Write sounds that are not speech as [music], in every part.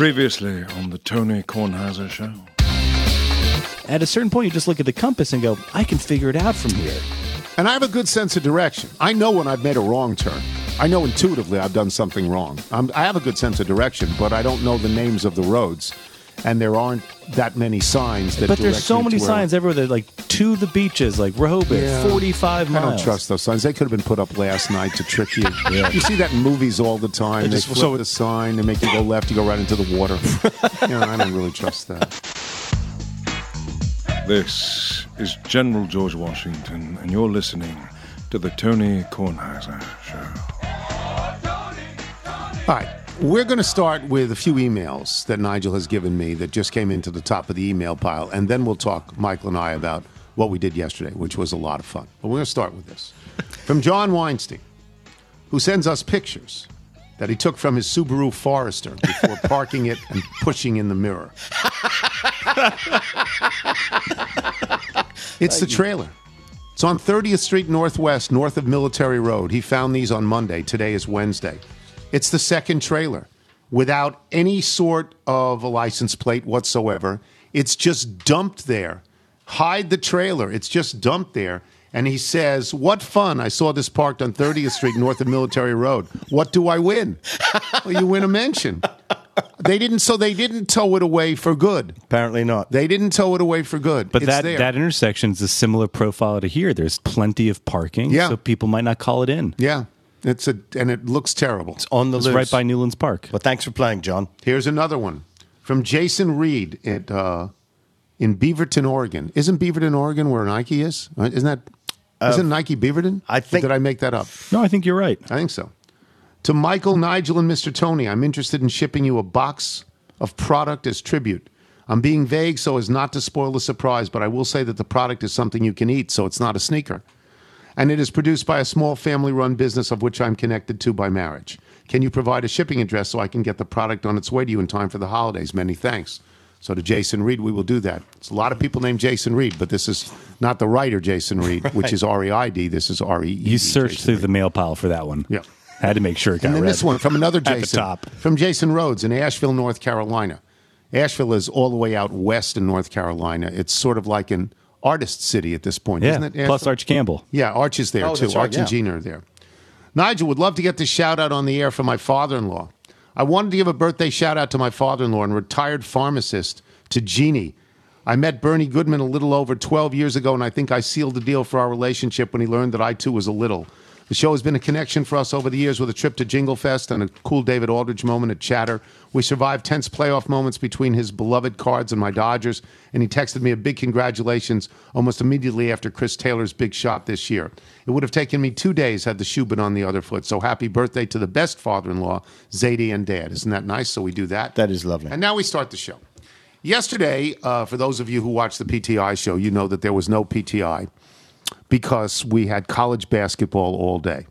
Previously on the Tony Kornheiser Show. At a certain point, you just look at the compass and go, I can figure it out from here. And I have a good sense of direction. I know when I've made a wrong turn. I know intuitively I've done something wrong. I'm, I have a good sense of direction, but I don't know the names of the roads. And there aren't that many signs that But there's so many signs everywhere that like to the beaches, like Rehoboth, Yeah. 45 I don't trust those signs. They could have been put up last night to trick you. [laughs] You see that in movies all the time. They, just- flip so- the sign, they make you go left, you go right into the water. [laughs] you know, I don't really trust that. This is General George Washington, and you're listening to the Tony Kornheiser Show. All right. We're going to start with a few emails that Nigel has given me that just came into the top of the email pile, and then we'll talk, Michael and I, about what we did yesterday, which was a lot of fun. But we're going to start with this. [laughs] From John Weinstein, who sends us pictures that he took from his Subaru Forester before [laughs] parking it and pushing in the mirror. [laughs] it's the trailer. It's on 30th Street Northwest, north of Military Road. He found these on Monday. Today is Wednesday. It's the second trailer without any sort of a license plate whatsoever. It's just dumped there. Hide the trailer. It's just dumped there. And he says, What fun. I saw this parked on 30th Street north of Military Road. What do I win? well, you win a mention. They didn't, so they didn't tow it away for good. Apparently not. They didn't tow it away for good. But It's that, there. that intersection is a similar profile to here. There's plenty of parking, Yeah. so people might not call it in. yeah, it's a, and it looks terrible. It's on the It's loose. right by Newlands Park. But thanks for playing, John. Here's another one from Jason Reed at uh, in Beaverton, Oregon. Isn't Beaverton, Oregon, where Nike is? Uh, Isn't that? not Nike Beaverton? I Or think- Did I make that up? No, I think you're right. I think so. To Michael, Nigel, and Mr. Tony, I'm interested in shipping you a box of product as tribute. I'm being vague so as not to spoil the surprise, but I will say that the product is something you can eat, so it's not a sneaker. And it is produced by a small family run business of which I'm connected to by marriage. Can you provide a shipping address so I can get the product on its way to you in time for the holidays? Many thanks. So to Jason Reed, we will do that. It's a lot of people named Jason Reed, but this is not the writer Jason Reed, [laughs] which is R E I D. This is R E E. You searched through the mail pile for that one. Yeah. Had to make sure it got And then read. this one from another [laughs] Jason. From Jason Rhodes in Asheville, North Carolina. Asheville is all the way out west in North Carolina. It's sort of like an artist city at this point, Yeah. isn't it? Plus Arch Campbell. Yeah, Arch is there Oh, too. right, Arch and yeah. Gina are there. Nigel would love to get this shout out on the air for my father in law. I wanted to give a birthday shout out to my father in law and retired pharmacist, to Jeannie. I met Bernie Goodman a little over 12 years ago, and I think I sealed the deal for our relationship when he learned that I too was a little. The show has been a connection for us over the years with a trip to Jingle Fest and a cool David Aldridge moment at Chatter. We survived tense playoff moments between his beloved Cards and my Dodgers, and he texted me a big congratulations almost immediately after Chris Taylor's big shot this year. It would have taken me two days had the shoe been on the other foot. So happy birthday to the best father-in-law, Zadie and Dad. Isn't that nice? So we do that. That is lovely. And now we start the show. Yesterday, uh, for those of you who watched the PTI show, you know that there was no PTI because we had college basketball all day.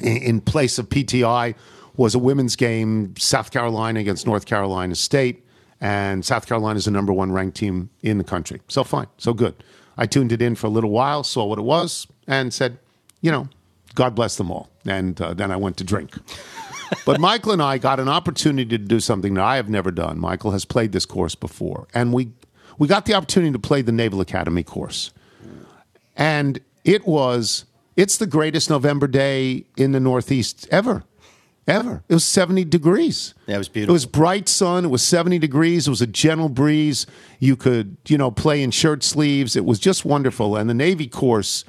In, in place of PTI was a women's game, South Carolina against North Carolina State, and South Carolina is the number one ranked team in the country. So fine, so good. I tuned it in for a little while, saw what it was, and said, you know, God bless them all. And uh, then I went to drink. [laughs] But Michael and I got an opportunity to do something that I have never done. Michael has played this course before, and we we got the opportunity to play the Naval Academy course, and it was it's the greatest November day in the Northeast ever, ever. It was seventy degrees. Yeah, it was It was bright sun. It was seventy degrees. It was a gentle breeze. You could you know play in shirt sleeves. It was just wonderful. And the Navy course,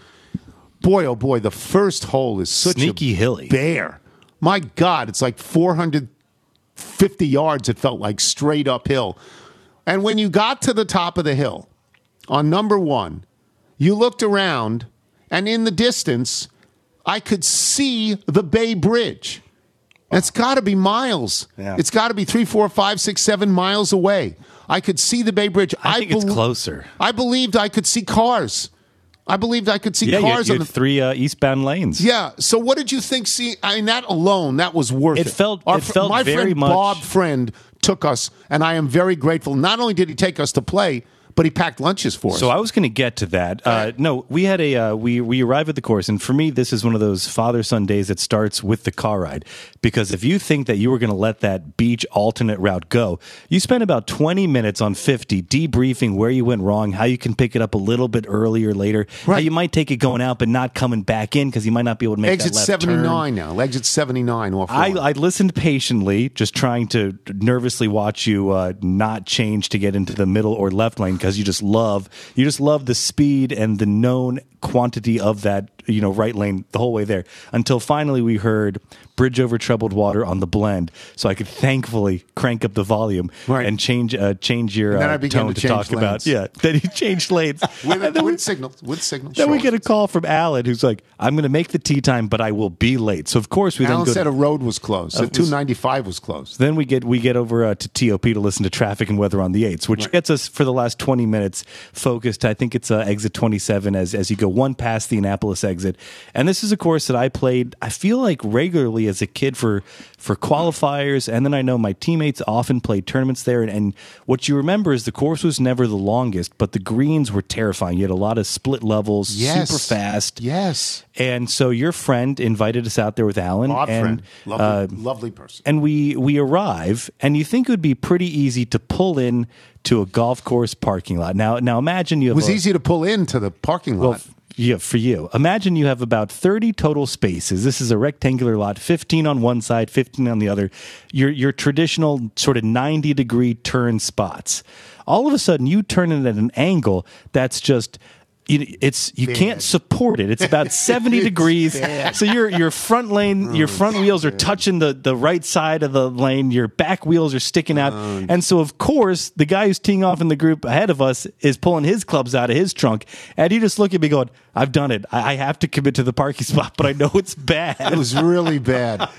boy oh boy, the first hole is such Sneaky a hilly. bear. My God, it's like 450 yards, it felt like straight uphill. And when you got to the top of the hill on number one, you looked around, and in the distance, I could see the Bay Bridge. It's got to be miles. Yeah. It's got to be three, four, five, six, seven miles away. I could see the Bay Bridge. I think it's closer. I believed I could see cars. I believed I could see Yeah, you had, cars you on the three uh, eastbound lanes. yeah. So what did you think? See, I mean, that alone, that was worth it. It felt- Our it felt my very friend much- Bob friend took us, and I am very grateful. Not only did he take us to play, but he packed lunches for us. So I was going to get to that. Uh, no, we had a uh, we we arrive at the course, and for me, this is one of those father son days that starts with the car ride. Because if you think that you were going to let that beach alternate route go, you spend about twenty minutes on fifty debriefing where you went wrong, how you can pick it up a little bit earlier later, how Right. you might take it going out but not coming back in because you might not be able to make exit seventy nine now. Exit seventy nine off. I. I listened patiently, just trying to nervously watch you uh, not change to get into the middle or left lane because you just love you just love the speed and the known quantity of that you know right lane the whole way there. Until finally we heard bridge over troubled water on the blend so i could thankfully crank up the volume Right. and change uh, change your uh, tone to to, talk change about yeah [laughs] then he changed lanes [laughs] with, And then we- with signals. With signals. then we get a call from Alan, who's like, "I'm going to make the tee time, but I will be late." So of course we then Alan go. said to- a road was closed. Two ninety five was closed. then we get we get over uh, to TOP to listen to traffic and weather on the eights, which gets us for the last twenty minutes focused. I think it's uh, exit twenty seven as as you go one past the Annapolis exit, and this is a course that I played. I feel like regularly as a kid for for qualifiers, and then I know my teammates often played tournaments there. And, and what you remember is the course was never the longest, but the greens were terrifying. You had a lot of split levels, Yes. super fast. Yes. And so your friend invited us out there with Alan, Odd and friend. Lovely, uh, lovely person. and we we arrive and you think it would be pretty easy to pull in to a golf course parking lot now now imagine you have It was a- easy to pull into the parking lot. well, yeah, for you. Imagine you have about 30 total spaces. This is a rectangular lot, 15 on one side, 15 on the other. Your your traditional sort of 90 degree turn spots. All of a sudden you turn it at an angle that's just it's you can't support it. It's about [laughs] 70 degrees. So your your front lane, mm. your front wheels are touching the the right side of the lane. Your back wheels are sticking out. Mm. And so of course, the guy who's teeing off in the group ahead of us is pulling his clubs out of his trunk. And he just look at me going, I've done it. I, I have to commit to the parking [laughs] spot, but I know it's bad. it was really bad.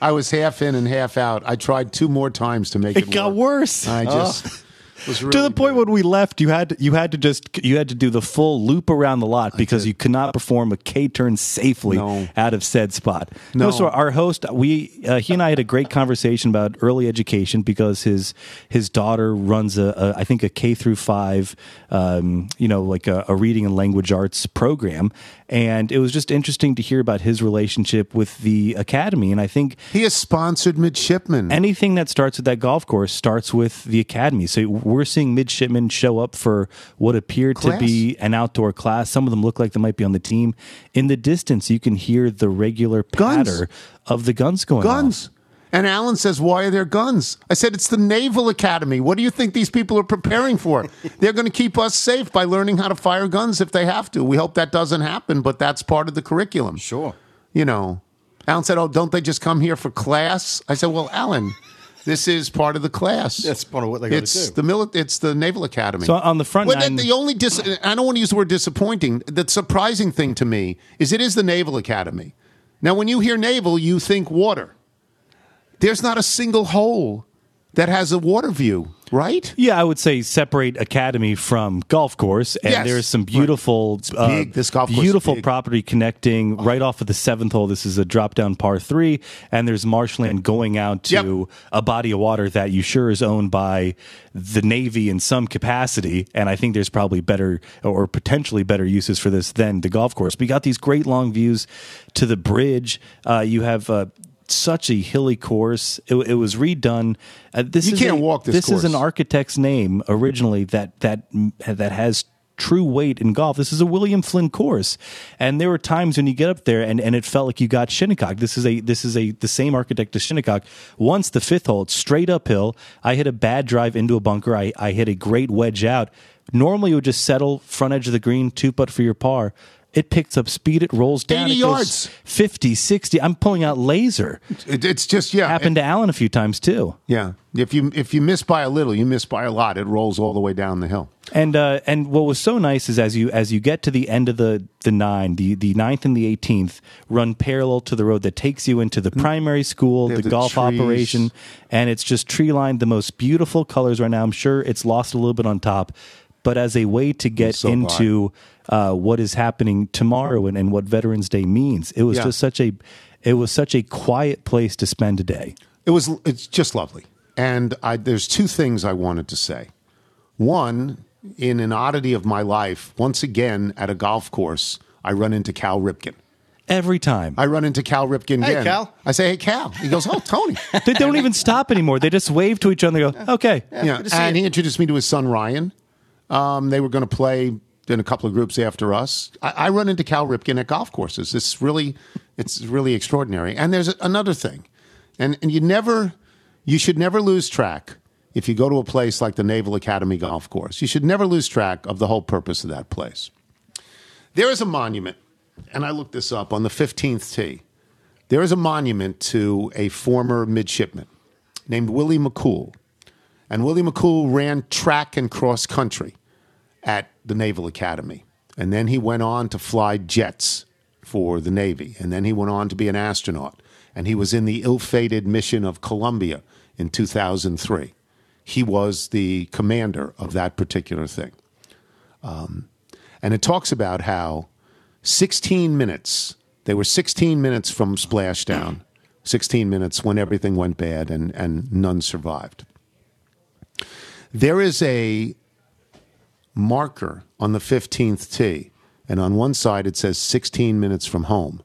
I was half in and half out. I tried two more times to make it. It got work. worse. I oh. just was really to the point bad. when we left, you had to, you had to just you had to do the full loop around the lot because you could not perform a K turn safely No. out of said spot. No, No. so our host, we uh, he and I had a great conversation about early education because his his daughter runs a, a I think a K through five, um, you know, like a, a reading and language arts program, and it was just interesting to hear about his relationship with the academy. And I think he has sponsored midshipmen. anything that starts at that golf course starts with the academy. So we're seeing midshipmen show up for what appeared to be an outdoor class. Some of them look like they might be on the team. In the distance, you can hear the regular Guns. patter of the guns going guns. And Alan says, Why are there guns? I said, It's the Naval Academy. What do you think these people are preparing for? [laughs] They're going to keep us safe by learning how to fire guns if they have to. We hope that doesn't happen, but that's part of the curriculum. Sure. You know, Alan said, Oh, don't they just come here for class? I said, Well, Alan, this is part of the class. That's part of what they gotta It's do. the mili- It's the Naval Academy. So on the front well, nine- the, the only dis- I don't want to use the word disappointing. The surprising thing to me is it is the Naval Academy. Now, when you hear naval, you think water. There's not a single hole that has a water view, right? Yeah, I would say separate academy from golf course, and Yes. there's some beautiful, uh, big. This golf beautiful property connecting right off of the seventh hole. This is a drop down par three, and there's marshland going out to Yep. a body of water that you sure is owned by the Navy in some capacity. And I think there's probably better or potentially better uses for this than the golf course. We got these great long views to the bridge. Uh, you have. Uh, such a hilly course. It, it was redone. Uh, this You is can't a- walk this This is an architect's name originally that that that has true weight in golf. This is a William Flynn course, and there were times when you get up there and, and it felt like you got Shinnecock. This is a this is a the same architect as Shinnecock. Once the fifth hole, straight uphill. I hit a bad drive into a bunker. I, I hit a great wedge out. Normally, it would just settle front edge of the green, two putt for your par. It picks up speed. It rolls down. 80 it yards. 50, 60. I'm pulling out laser. It, it's just yeah. Happened to Alan a few times too. yeah. If you if you miss by a little, you miss by a lot. It rolls all the way down the hill. And uh, and what was so nice is as you as you get to the end of the the nine, the the ninth and the eighteenth run parallel to the road that takes you into the primary school, the, the golf trees. operation, and it's just tree lined, the most beautiful colors right now. I'm sure it's lost a little bit on top, but as a way to get so into uh, what is happening tomorrow and, and what Veterans Day means, it was Yeah. just such a it was such a quiet place to spend a day. It was. It's just lovely. And I, there's two things I wanted to say. One, in an oddity of my life, once again at a golf course, I run into Cal Ripken. Every time. I run into Cal Ripken Hey, again. Cal. I say, "Hey, Cal." He goes, "Oh, Tony." [laughs] they don't even stop anymore. They just wave to each other and go, okay. yeah, good to see and you. he introduced me to his son Ryan. Um, they were going to play in a couple of groups after us. I, I run into Cal Ripken at golf courses. It's really, it's really extraordinary. And there's another thing, and and you never, you should never lose track if you go to a place like the Naval Academy Golf Course. You should never lose track of the whole purpose of that place. There is a monument, and I looked this up on the 15th tee. There is a monument to a former midshipman named Willie McCool. And Willie McCool ran track and cross country at the Naval Academy. And then he went on to fly jets for the Navy. And then he went on to be an astronaut. And he was in the ill fated mission of Columbia in 2003. He was the commander of that particular thing. Um, and it talks about how 16 minutes, they were 16 minutes from splashdown, 16 minutes when everything went bad and, and none survived. There is a marker on the 15th tee, and on one side it says 16 minutes from home,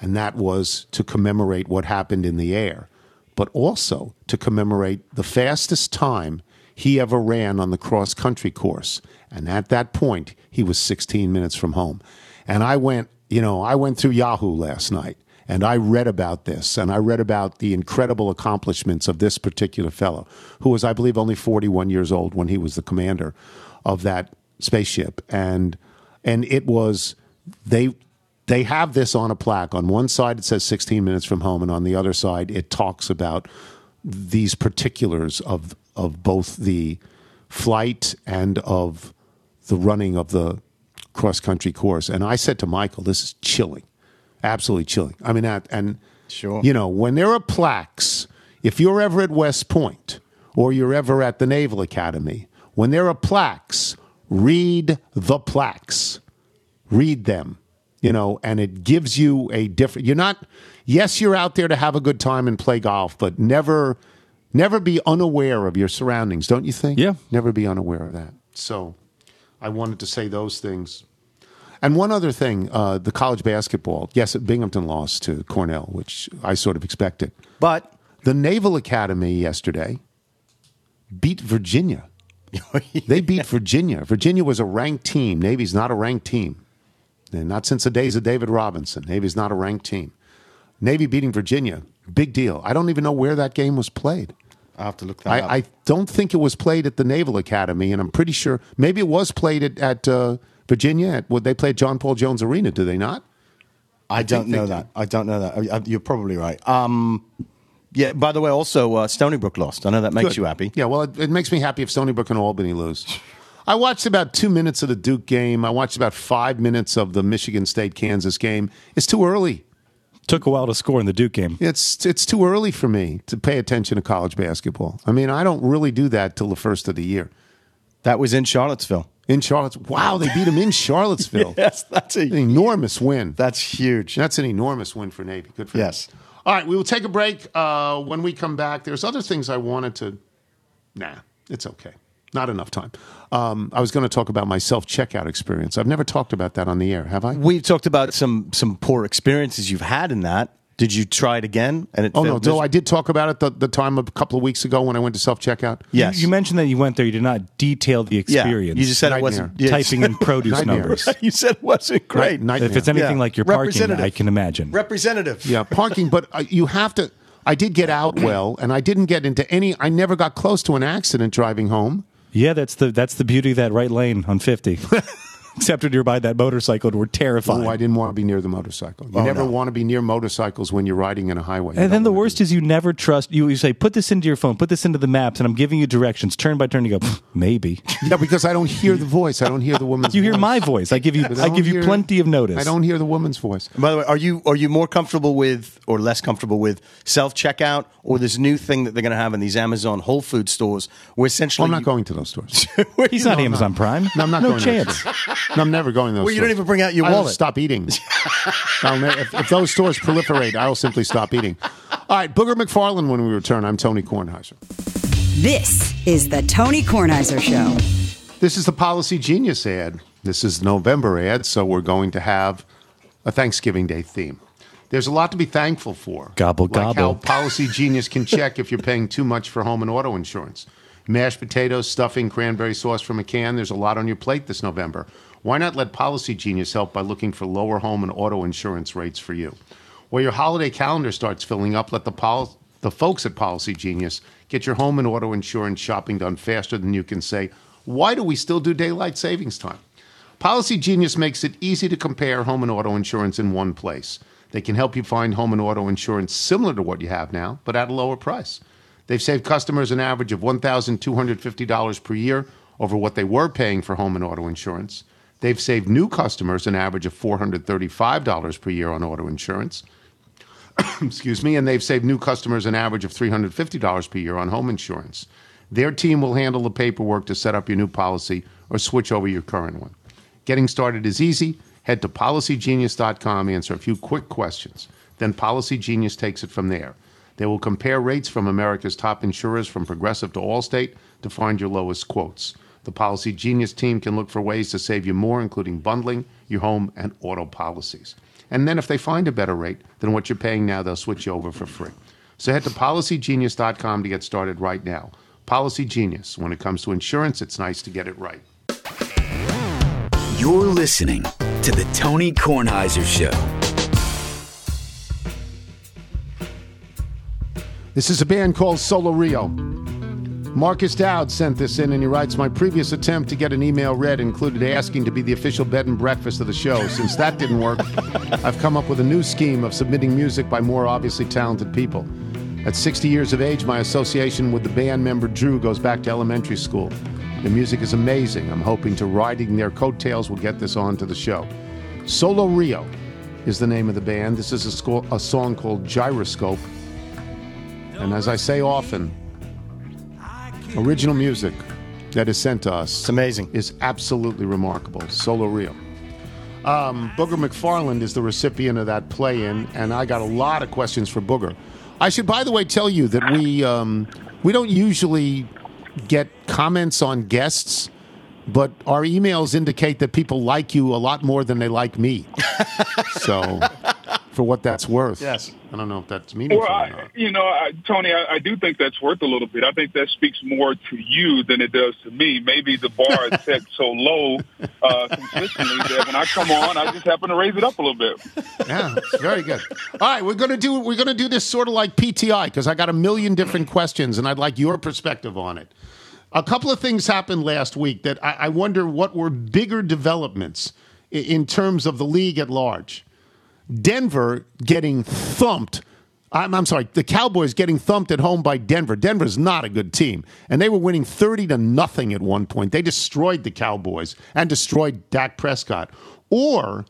and that was to commemorate what happened in the air, but also to commemorate the fastest time he ever ran on the cross country course. And at that point, he was 16 minutes from home. And I went, you know, I went through Yahoo last night and I read about this and I read about the incredible accomplishments of this particular fellow, who was, I believe, only 41 years old when he was the commander of that spaceship. And and it was they they have this on a plaque. On one side it says 16 minutes from home, and on the other side it talks about these particulars of of both the flight and of the running of the cross country course. And I said to Michael, "This is chilling, absolutely chilling." I mean, that and Sure. you know, when there are plaques, if you're ever at West Point or you're ever at the Naval Academy, when there are plaques, read the plaques read them you know and it gives you a different you're not yes you're out there to have a good time and play golf but never never be unaware of your surroundings don't you think Yeah. never be unaware of that so i wanted to say those things and one other thing uh, the college basketball yes binghamton lost to cornell which i sort of expected But the naval academy yesterday beat virginia [laughs] they beat Virginia. Virginia was a ranked team. Navy's not a ranked team. And not since the days of David Robinson. Navy's not a ranked team. Navy beating Virginia, big deal. I don't even know where that game was played. I have to look that up. I, I don't think it was played at the Naval Academy, and I'm pretty sure maybe it was played at, at uh, Virginia. At, they played John Paul Jones Arena, do they not? I don't know that. I don't know that. Uh, You're probably right. Um, yeah. By the way, also uh, Stony Brook lost. I know that makes Good. you happy. Yeah, well, it, it makes me happy if Stony Brook and Albany lose. [laughs] I watched about two minutes of the Duke game. I watched about five minutes of the Michigan State Kansas game. It's too early. Took a while to score in the Duke game. It's it's too early for me to pay attention to college basketball. I mean, I don't really do that till the first of the year. That was in Charlottesville. In Charlottesville, wow, they beat them in Charlottesville. [laughs] Yes, that's An enormous win. that's huge. That's an enormous win for Navy. Good for them. Yes. All right, we will take a break. Uh, when we come back, there's other things I wanted to. Nah, it's okay. Not enough time. Um, I was going to talk about my self checkout experience. I've never talked about that on the air, have I? We've talked about some some poor experiences you've had in that. Did you try it again? And it Oh no, failed no, I did talk about it the, the time a couple of weeks ago when I went to self checkout. Yes. You, you mentioned that you went there. You did not detail the yeah. experience. You just said Nightmare. it wasn't yeah, typing in produce Nightmare. numbers. [laughs] you said it wasn't great. Nightmare. If it's anything Yeah. like your parking, Representative. I can imagine. Representative. Yeah, parking, but uh, you have to. I did get out well, and I didn't get into any. I never got close to an accident driving home. Yeah, that's the that's the beauty of that right lane on 50. [laughs] Except when you're by that motorcycle, and we're terrified. Oh, I didn't want to be near the motorcycle. You Oh, never no. want to be near motorcycles when you're riding in a highway. You and then the worst is you never trust. You, you say, put this into your phone, put this into the maps, and I'm giving you directions turn by turn. You go, maybe. [laughs] Yeah, because I don't hear the voice. I don't hear the woman's. Voice. You hear voice. my voice. I give you. But I don't give you plenty of notice. I don't hear the woman's voice. By the way, are you are you more comfortable with or less comfortable with self checkout or this new thing that they're going to have in these Amazon Whole Food stores where essentially Well, I'm not you- going to those stores. [laughs] He's not Amazon Prime. No, I'm not no going to those chance. Stores. No, I'm never going to those Well, you don't even bring out your I'll wallet. stop eating. [laughs] I'll ne- if, if those stores proliferate, I'll simply stop eating. All right, Booger McFarland when we return. I'm Tony Kornheiser. This is the Tony Kornheiser Show. This is the Policy Genius ad. This is November ad, so we're going to have a Thanksgiving Day theme. There's a lot to be thankful for. Gobble, like gobble. how [laughs] Policy Genius can check if you're paying too much for home and auto insurance. Mashed potatoes, stuffing, cranberry sauce from a can. There's a lot on your plate this November. Why not let Policy Genius help by looking for lower home and auto insurance rates for you? While your holiday calendar starts filling up, let the pol- the folks at Policy Genius get your home and auto insurance shopping done faster than you can say, why do we still do daylight savings time? Policy Genius makes it easy to compare home and auto insurance in one place. They can help you find home and auto insurance similar to what you have now, but at a lower price. They've saved customers an average of $1,250 per year over what they were paying for home and auto insurance. They've saved new customers an average of $435 per year on auto insurance. [coughs] Excuse me, and they've saved new customers an average of $350 per year on home insurance. Their team will handle the paperwork to set up your new policy or switch over your current one. Getting started is easy. Head to policygenius.com, answer a few quick questions. Then Policy Genius takes it from there. They will compare rates from America's top insurers from Progressive to Allstate to find your lowest quotes. The Policy Genius team can look for ways to save you more, including bundling your home and auto policies. And then if they find a better rate than what you're paying now, they'll switch you over for free. So head to policygenius.com to get started right now. Policy Genius. When it comes to insurance, it's nice to get it right. You're listening to the Tony Kornheiser Show. This is a band called Solo Rio. Marcus Dowd sent this in and he writes My previous attempt to get an email read included asking to be the official bed and breakfast of the show. Since that didn't work, I've come up with a new scheme of submitting music by more obviously talented people. At 60 years of age, my association with the band member Drew goes back to elementary school. The music is amazing. I'm hoping to riding their coattails will get this on to the show. Solo Rio is the name of the band. This is a, sco- a song called Gyroscope. And as I say often, original music that is sent to us It's amazing. is absolutely remarkable. Solo Rio. Um, Booger McFarland is the recipient of that play-in, and I got a lot of questions for Booger. I should, by the way, tell you that we um, we don't usually get comments on guests, but our emails indicate that people like you a lot more than they like me. [laughs] so, for what that's worth, Yes. I don't know if that's meaningful. Well, I, you know, I, Tony, I, I do think that's worth a little bit. I think that speaks more to you than it does to me. Maybe the bar is set [laughs] so low uh, consistently that when I come on, I just happen to raise it up a little bit. Yeah, very good. All right, we're gonna do we're gonna do this sort of like PTI because I got a million different questions and I'd like your perspective on it. A couple of things happened last week that I, I wonder what were bigger developments i- in terms of the league at large. Denver getting thumped. I'm, I'm sorry, the Cowboys getting thumped at home by Denver. Denver's not a good team, and they were winning 30 to nothing at one point. They destroyed the Cowboys and destroyed Dak Prescott. Or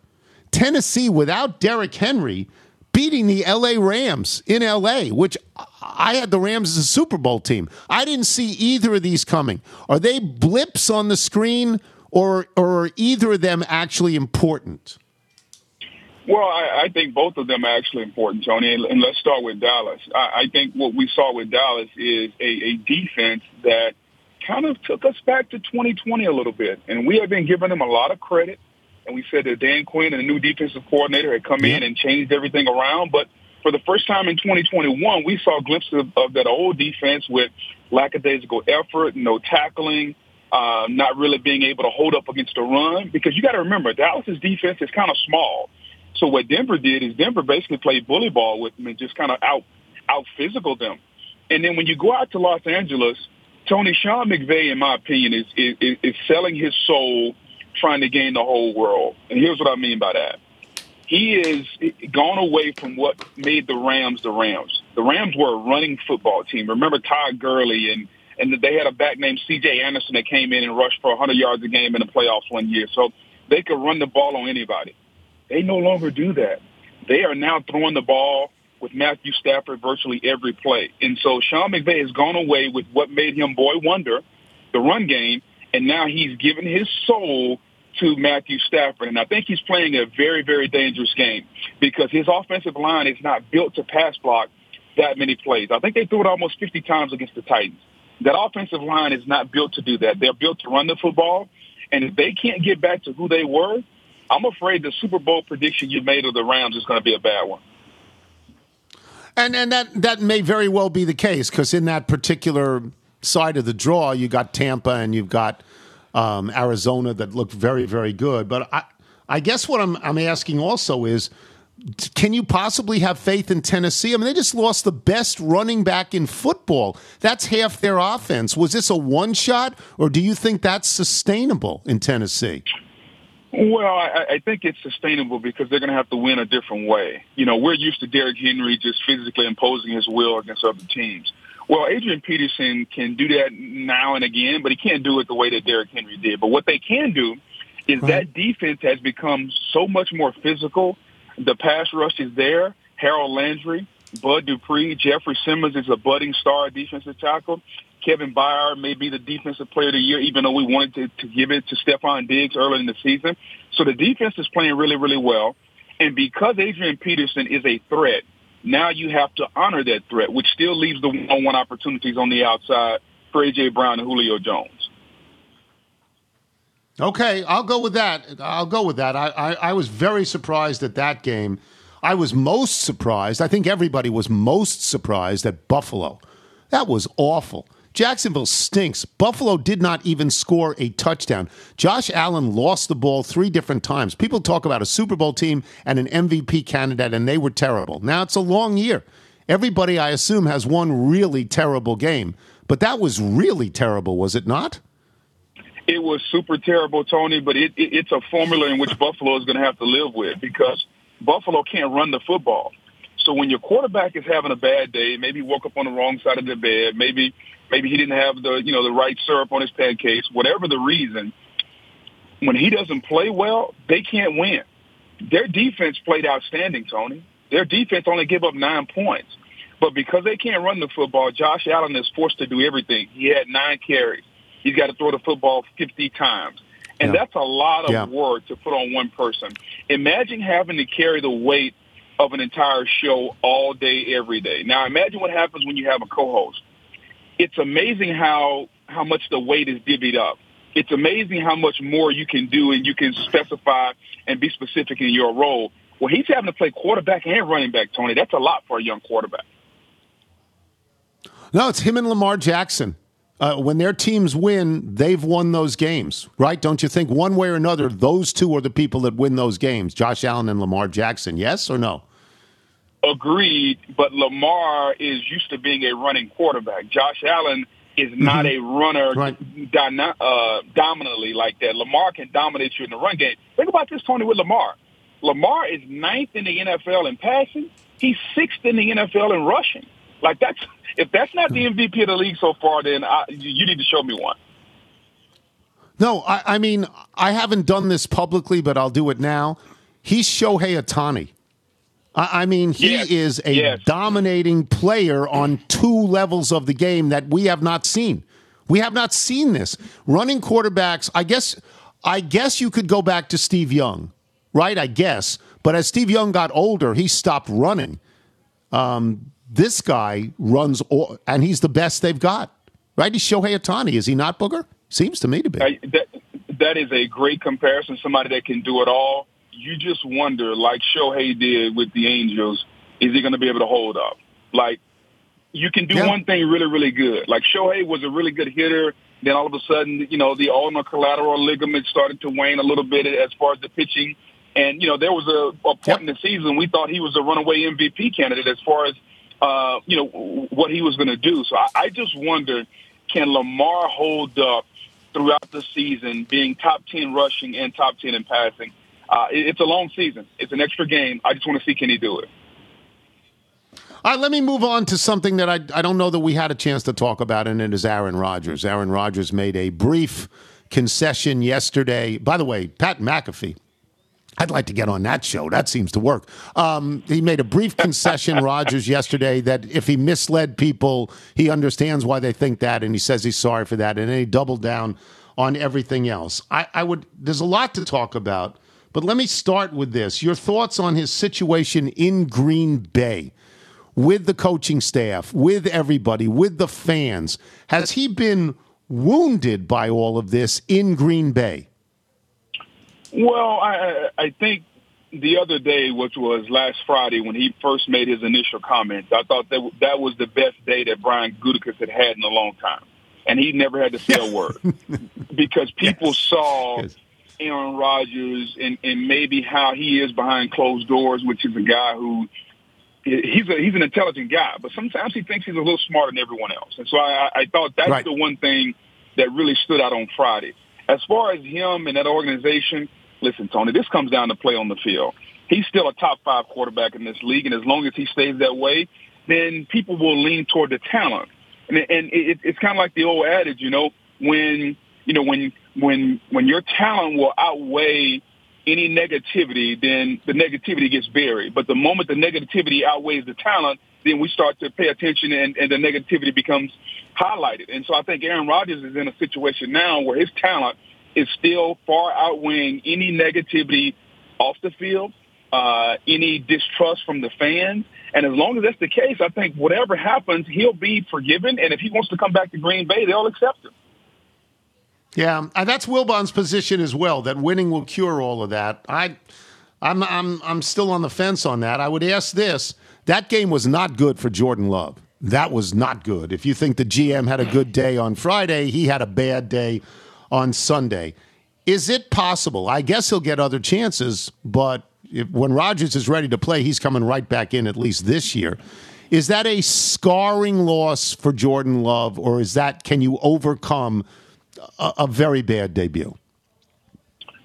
Tennessee without Derrick Henry beating the LA Rams in LA, which I had the Rams as a Super Bowl team. I didn't see either of these coming. Are they blips on the screen or or are either of them actually important? Well, I, I think both of them are actually important, Tony. And, and let's start with Dallas. I, I think what we saw with Dallas is a, a defense that kind of took us back to 2020 a little bit. And we have been giving them a lot of credit. And we said that Dan Quinn and the new defensive coordinator had come in and changed everything around. But for the first time in 2021, we saw glimpses of, of that old defense with lackadaisical effort, no tackling, uh, not really being able to hold up against the run. Because you got to remember, Dallas's defense is kind of small. So what Denver did is Denver basically played bully ball with them and just kind of out out physical them. And then when you go out to Los Angeles, Tony Sean McVay, in my opinion, is is, is selling his soul, trying to gain the whole world. And here's what I mean by that: he is gone away from what made the Rams the Rams. The Rams were a running football team. Remember Todd Gurley and and they had a back named C.J. Anderson that came in and rushed for 100 yards a game in the playoffs one year. So they could run the ball on anybody. They no longer do that. They are now throwing the ball with Matthew Stafford virtually every play. And so Sean McVay has gone away with what made him boy wonder, the run game, and now he's given his soul to Matthew Stafford. And I think he's playing a very, very dangerous game because his offensive line is not built to pass block that many plays. I think they threw it almost 50 times against the Titans. That offensive line is not built to do that. They're built to run the football. And if they can't get back to who they were, I'm afraid the Super Bowl prediction you made of the Rams is going to be a bad one. And and that that may very well be the case because in that particular side of the draw, you got Tampa and you've got um, Arizona that looked very very good. But I I guess what I'm I'm asking also is. Can you possibly have faith in Tennessee? I mean, they just lost the best running back in football. That's half their offense. Was this a one shot, or do you think that's sustainable in Tennessee? Well, I, I think it's sustainable because they're going to have to win a different way. You know, we're used to Derrick Henry just physically imposing his will against other teams. Well, Adrian Peterson can do that now and again, but he can't do it the way that Derrick Henry did. But what they can do is right. that defense has become so much more physical. The pass rush is there. Harold Landry, Bud Dupree, Jeffrey Simmons is a budding star defensive tackle. Kevin Byard may be the defensive player of the year, even though we wanted to, to give it to Stefon Diggs early in the season. So the defense is playing really, really well. And because Adrian Peterson is a threat, now you have to honor that threat, which still leaves the one-on-one opportunities on the outside for A.J. Brown and Julio Jones. Okay, I'll go with that. I'll go with that. I, I, I was very surprised at that game. I was most surprised. I think everybody was most surprised at Buffalo. That was awful. Jacksonville stinks. Buffalo did not even score a touchdown. Josh Allen lost the ball three different times. People talk about a Super Bowl team and an MVP candidate, and they were terrible. Now it's a long year. Everybody, I assume, has one really terrible game. But that was really terrible, was it not? It was super terrible, Tony, but it, it, it's a formula in which Buffalo is going to have to live with because Buffalo can't run the football. So when your quarterback is having a bad day, maybe woke up on the wrong side of the bed, maybe Maybe he didn't have the, you know, the right syrup on his pancakes, whatever the reason. When he doesn't play well, they can't win. Their defense played outstanding, Tony. Their defense only gave up nine points. But because they can't run the football, Josh Allen is forced to do everything. He had nine carries. He's got to throw the football 50 times. And yeah. that's a lot of yeah. work to put on one person. Imagine having to carry the weight of an entire show all day, every day. Now imagine what happens when you have a co-host it's amazing how how much the weight is divvied up. It's amazing how much more you can do and you can specify and be specific in your role. Well, he's having to play quarterback and running back, Tony. That's a lot for a young quarterback. No, it's him and Lamar Jackson. Uh, when their teams win, they've won those games, right? Don't you think one way or another, those two are the people that win those games? Josh Allen and Lamar Jackson, yes or no? Agreed, but Lamar is used to being a running quarterback. Josh Allen is not mm-hmm. a runner right. dyna- uh, dominantly like that. Lamar can dominate you in the run game. Think about this, Tony, with Lamar. Lamar is ninth in the NFL in passing. He's sixth in the NFL in rushing. Like that's if that's not the MVP of the league so far, then I, you need to show me one. No, I, I mean I haven't done this publicly, but I'll do it now. He's Shohei Ohtani. I mean, he yes. is a yes. dominating player on two levels of the game that we have not seen. We have not seen this. Running quarterbacks, I guess I guess you could go back to Steve Young, right? I guess. But as Steve Young got older, he stopped running. Um, this guy runs, all, and he's the best they've got, right? He's Shohei Ohtani, is he not, Booger? Seems to me to be. I, that, that is a great comparison. Somebody that can do it all you just wonder, like Shohei did with the Angels, is he going to be able to hold up? Like, you can do yeah. one thing really, really good. Like Shohei was a really good hitter. Then all of a sudden, you know, the ulnar collateral ligament started to wane a little bit as far as the pitching. And, you know, there was a, a point yep. in the season we thought he was a runaway MVP candidate as far as, uh, you know, what he was going to do. So I, I just wonder, can Lamar hold up throughout the season, being top 10 rushing and top 10 in passing? Uh, it, it's a long season. It's an extra game. I just want to see can he do it. All right, let me move on to something that I, I don't know that we had a chance to talk about, and it is Aaron Rodgers. Aaron Rodgers made a brief concession yesterday. By the way, Pat McAfee, I'd like to get on that show. That seems to work. Um, he made a brief concession, [laughs] Rodgers, yesterday that if he misled people, he understands why they think that, and he says he's sorry for that, and then he doubled down on everything else. I, I would. There's a lot to talk about. But let me start with this your thoughts on his situation in Green Bay. with the coaching staff, with everybody, with the fans. Has he been wounded by all of this in Green Bay? Well, I, I think the other day, which was last Friday when he first made his initial comments, I thought that that was the best day that Brian Gutekunst had had in a long time, and he never had to say a [laughs] word because people yes. saw yes. Aaron Rodgers and, and maybe how he is behind closed doors, which is a guy who he's a he's an intelligent guy, but sometimes he thinks he's a little smarter than everyone else, and so I, I thought that's right. the one thing that really stood out on Friday. As far as him and that organization listen, Tony, this comes down to play on the field. He's still a top five quarterback in this league, and as long as he stays that way, then people will lean toward the talent. And, and it, it's kind of like the old adage, you know, when you know when when when your talent will outweigh any negativity, then the negativity gets buried. But the moment the negativity outweighs the talent, then we start to pay attention and, and the negativity becomes highlighted. And so I think Aaron Rodgers is in a situation now where his talent is still far outweighing any negativity off the field, uh, any distrust from the fans. And as long as that's the case, I think whatever happens, he'll be forgiven. And if he wants to come back to Green Bay, they'll accept him. Yeah, and that's Wilbon's position as well. That winning will cure all of that. I, I'm, I'm, I'm still on the fence on that. I would ask this: that game was not good for Jordan Love. That was not good. If you think the GM had a good day on Friday, he had a bad day on Sunday. Is it possible? I guess he'll get other chances, but if, when Rodgers is ready to play, he's coming right back in at least this year. Is that a scarring loss for Jordan Love, or is that can you overcome a, a very bad debut?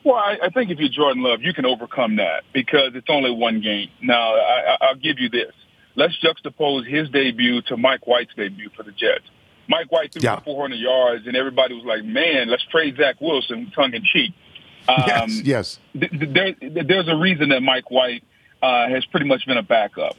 Well, I, I, think if you're Jordan Love, you can overcome that because it's only one game. Now, I, I'll give you this. Let's juxtapose his debut to Mike White's debut for the Jets. Mike White threw yeah. for 400 yards, and everybody was like, "Man, let's trade Zach Wilson," tongue in cheek. Um, yes, yes. Th- th- there, there's a reason that Mike White uh, has pretty much been a backup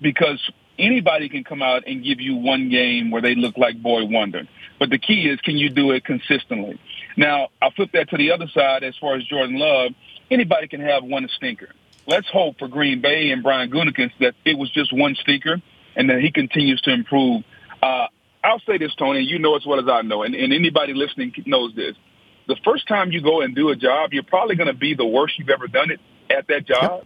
because anybody can come out and give you one game where they look like boy wonder. But the key is, can you do it consistently? Now, I'll flip that to the other side as far as Jordan Love. Anybody can have one stinker. Let's hope for Green Bay and Brian Gutekunst that it was just one stinker and that he continues to improve. Uh, I'll say this, Tony, you know as well as I know, and, and anybody listening knows this. The first time you go and do a job, you're probably going to be the worst you've ever done it at that job.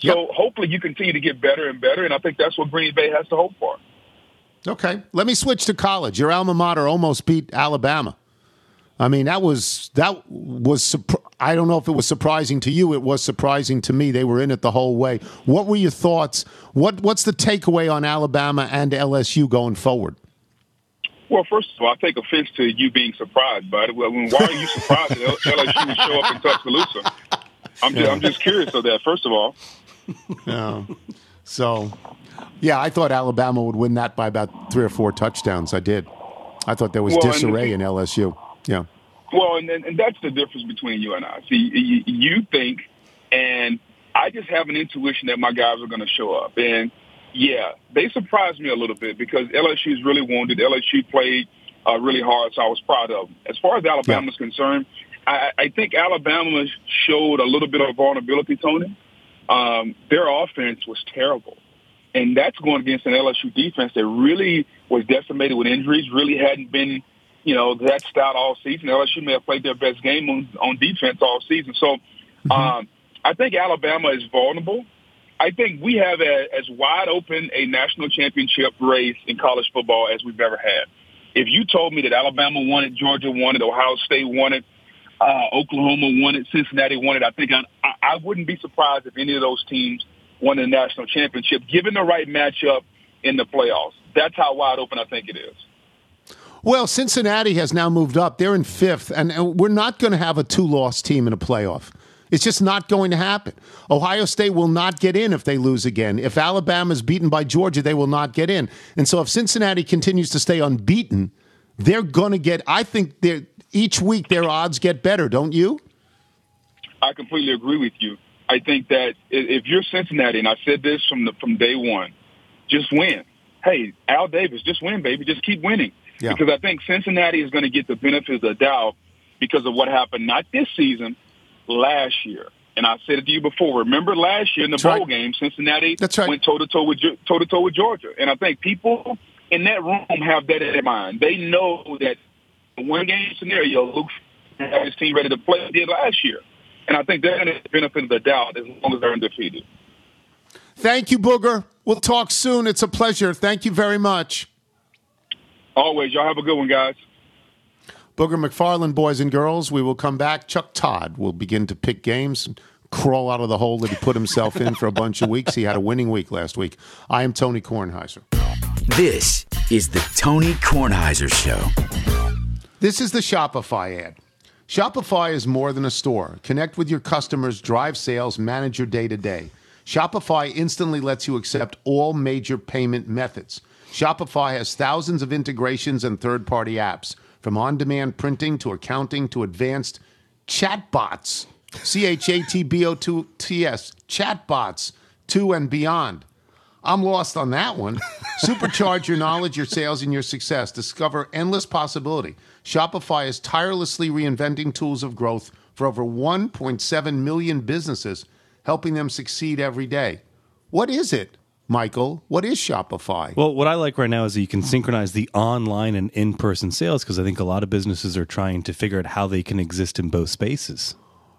Yep. So yep. hopefully you continue to get better and better, and I think that's what Green Bay has to hope for. Okay, let me switch to college. Your alma mater almost beat Alabama. I mean, that was that was. I don't know if it was surprising to you. It was surprising to me. They were in it the whole way. What were your thoughts? What What's the takeaway on Alabama and LSU going forward? Well, first of all, I take offense to you being surprised by it. Well, why are you surprised that LSU [laughs] would show up in Tuscaloosa? I'm just, I'm just curious of that. First of all. Yeah. So, yeah, I thought Alabama would win that by about three or four touchdowns. I did. I thought there was well, disarray in LSU. Yeah. Well, and, and that's the difference between you and I. See, you think, and I just have an intuition that my guys are going to show up, and yeah, they surprised me a little bit because LSU is really wounded. LSU played uh, really hard, so I was proud of them. As far as Alabama's yeah. concerned, I, I think Alabama showed a little bit of vulnerability, Tony. Um, their offense was terrible. And that's going against an LSU defense that really was decimated with injuries, really hadn't been, you know, that stout all season. LSU may have played their best game on, on defense all season. So mm-hmm. um, I think Alabama is vulnerable. I think we have a, as wide open a national championship race in college football as we've ever had. If you told me that Alabama won it, Georgia won it, Ohio State won it, uh, Oklahoma won it, Cincinnati won it, I think I, I wouldn't be surprised if any of those teams won the national championship, given the right matchup in the playoffs. That's how wide open I think it is. Well, Cincinnati has now moved up. They're in fifth, and we're not going to have a two-loss team in a playoff. It's just not going to happen. Ohio State will not get in if they lose again. If Alabama is beaten by Georgia, they will not get in. And so if Cincinnati continues to stay unbeaten, they're going to get, I think each week their odds get better, don't you? I completely agree with you. I think that if you're Cincinnati, and I said this from the, from day one, just win. Hey, Al Davis, just win, baby. Just keep winning. Yeah. Because I think Cincinnati is going to get the benefit of the doubt because of what happened not this season, last year. And I said it to you before. Remember last year in the That's bowl right. game, Cincinnati That's right. went toe to toe with toe to toe with Georgia, and I think people in that room have that in their mind. They know that the one game scenario, Luke had his team ready to play did last year, and I think they're going to benefit of the doubt as long as they're undefeated. Thank you, Booger. We'll talk soon. It's a pleasure. Thank you very much. Always, y'all have a good one, guys. Booger McFarland, boys and girls. We will come back. Chuck Todd will begin to pick games and crawl out of the hole that he put himself in for a bunch of weeks. He had a winning week last week. I am Tony Kornheiser. This is the Tony Kornheiser Show. This is the Shopify ad. Shopify is more than a store. Connect with your customers, drive sales, manage your day to day. Shopify instantly lets you accept all major payment methods. Shopify has thousands of integrations and third party apps, from on demand printing to accounting to advanced chatbots. C H A T B O T S, chatbots, to and beyond. I'm lost on that one. [laughs] Supercharge your knowledge, your sales, and your success. Discover endless possibility. Shopify is tirelessly reinventing tools of growth for over 1.7 million businesses, helping them succeed every day. What is it, Michael? What is Shopify? Well, what I like right now is that you can synchronize the online and in person sales because I think a lot of businesses are trying to figure out how they can exist in both spaces.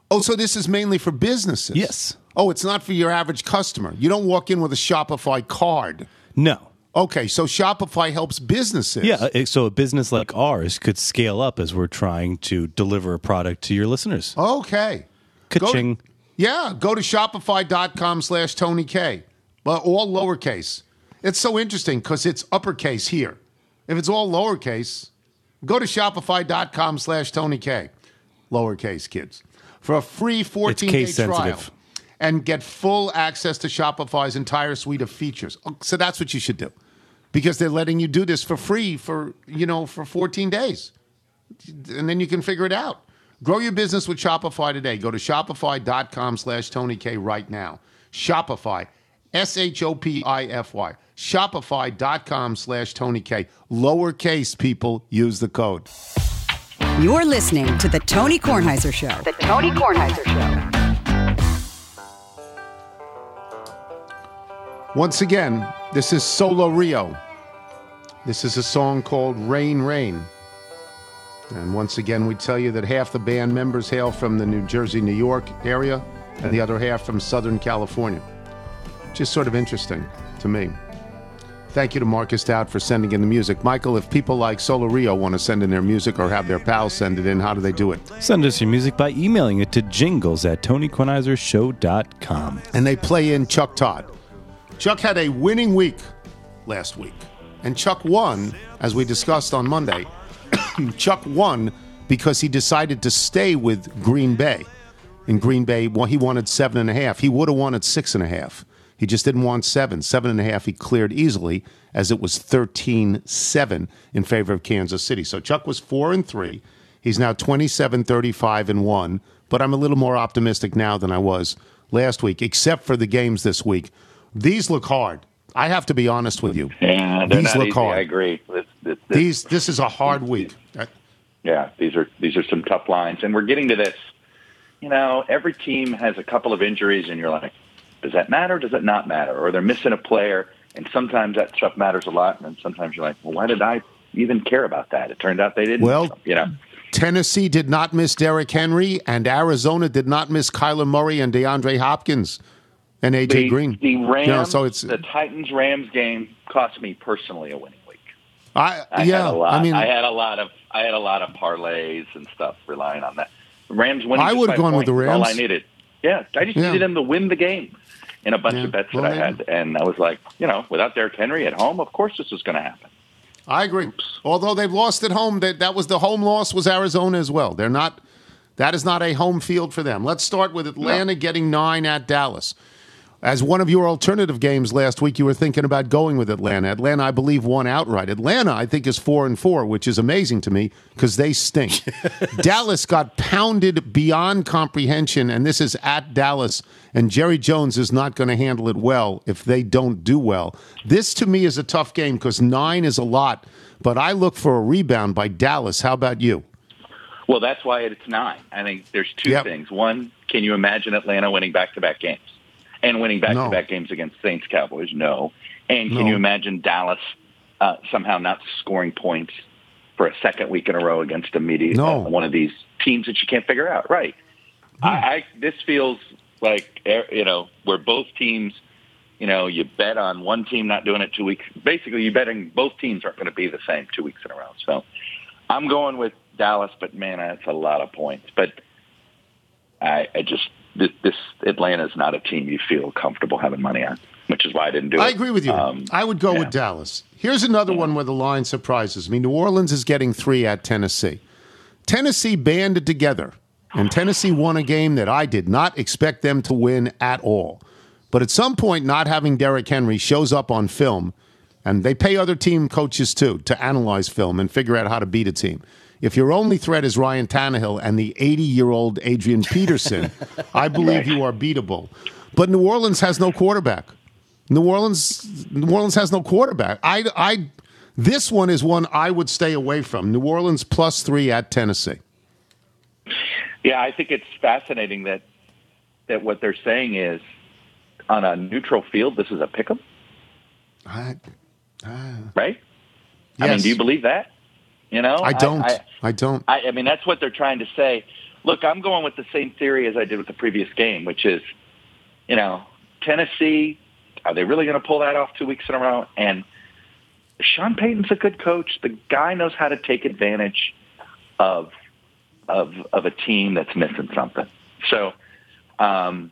oh, so this is mainly for businesses? Yes. Oh, it's not for your average customer. You don't walk in with a Shopify card. No. Okay, so Shopify helps businesses. Yeah, so a business like ours could scale up as we're trying to deliver a product to your listeners. Okay. Go Ka-ching. yeah, go to shopify.com slash Tony K, but all lowercase. It's so interesting because it's uppercase here. If it's all lowercase, go to shopify.com slash Tony K, lowercase kids, for a free 14 day trial and get full access to Shopify's entire suite of features. Oh, So that's what you should do because they're letting you do this for free for, you know, for 14 days and then you can figure it out. Grow your business with Shopify today. Go to shopify.com slash Tony K right now. Shopify, S H O P I F Y. Shopify.com slash Tony K. Lowercase people use the code. You're listening to The Tony Kornheiser Show. The Tony Kornheiser Show. Once again, this is Solo Rio. This is a song called Rain Rain. And once again, we tell you that half the band members hail from the New Jersey, New York area, and the other half from Southern California. Just sort of interesting to me. Thank you to Marcus Dowd for sending in the music. Michael, if people like Solo Rio want to send in their music or have their pals send it in, how do they do it? Send us your music by emailing it to jingles at tonykornheisershow.com. and they play in Chuck Todd. Chuck had a winning week last week, and Chuck won, as we discussed on Monday. [coughs] Chuck won because he decided to stay with Green Bay. In Green Bay, well, he wanted seven and a half. He would have wanted six and a half. He just didn't want seven. Seven and a half he cleared easily, as it was 13 7 in favor of Kansas City. So Chuck was four and three. He's now 27 35 and one, but I'm a little more optimistic now than I was last week, except for the games this week. These look hard. I have to be honest with you. Yeah, These look easy. hard. I agree. This, this, this, These this is a hard week. Uh, yeah, these are these are some tough lines, and we're getting to this. You know, every team has a couple of injuries, and you're like, does that matter? Does it not matter? Or they're missing a player, and sometimes that stuff matters a lot, and sometimes you're like, well, why did I even care about that? It turned out they didn't. Well- you know, Tennessee did not miss Derrick Henry, and Arizona did not miss Kyler Murray and DeAndre Hopkins and AJ the, Green. the Rams, You know, so it's the Titans Rams game cost me personally a winning week. I, I yeah. had a lot. I mean, I had a lot of I had a lot of parlays and stuff relying on that. The Rams winning. I would've by gone with the Rams. All I needed. Yeah, I just Yeah. needed them to win the game in a bunch Yeah. of bets Well, that I had, and I was like, you know, without Derrick Henry at home, of course this was going to happen. I agree. Although they've lost at home, that that was the home loss was Arizona as well. They're not. That is not a home field for them. Let's start with Atlanta getting nine at Dallas. As one of your alternative games last week, you were thinking about going with Atlanta. Atlanta, I believe, won outright. Atlanta, I think, is four and four, which is amazing to me because they stink. [laughs] Dallas got pounded beyond comprehension, and this is at Dallas. And Jerry Jones is not going to handle it well if they don't do well. This to me is a tough game because nine is a lot, but I look for a rebound by Dallas. How about you? Well, that's why it's nine. I think there's two Yep. things. One, can you imagine Atlanta winning back-to-back games and winning back-to-back games against Saints Cowboys? No. And can No. you imagine Dallas uh, somehow not scoring points for a second week in a row against a media, No. uh, one of these teams that you can't figure out? Right. I, I this feels like eh, you know where both teams. You know, you bet on one team not doing it two weeks. Basically, you're betting both teams aren't going to be the same two weeks in a row. So, I'm going with Dallas, but man, that's a lot of points. But I, I just this, this Atlanta is not a team you feel comfortable having money on, which is why I didn't do it. I agree with you. Um, I would go yeah. with Dallas. Here's another one where the line surprises me. New Orleans is getting three at Tennessee. Tennessee banded together, and Tennessee won a game that I did not expect them to win at all. But at some point, not having Derrick Henry shows up on film, and they pay other team coaches too to analyze film and figure out how to beat a team. If your only threat is Ryan Tannehill and the 80 year old Adrian Peterson, I [laughs] believe you are beatable. But New Orleans has no quarterback. New Orleans, New Orleans has no quarterback. I, I, this one is one I would stay away from. New Orleans plus three at Tennessee. Yeah, I think it's fascinating that that what they're saying is on a neutral field, this is a pick 'em, I, right? I mean, Yes. do you believe that? You know, I don't. I, I, don't. I, I mean, that's what they're trying to say. Look, I'm going with the same theory as I did with the previous game, which is, you know, Tennessee. Are they really going to pull that off two weeks in a row? And Sean Payton's a good coach. The guy knows how to take advantage of of of a team that's missing something. So, um,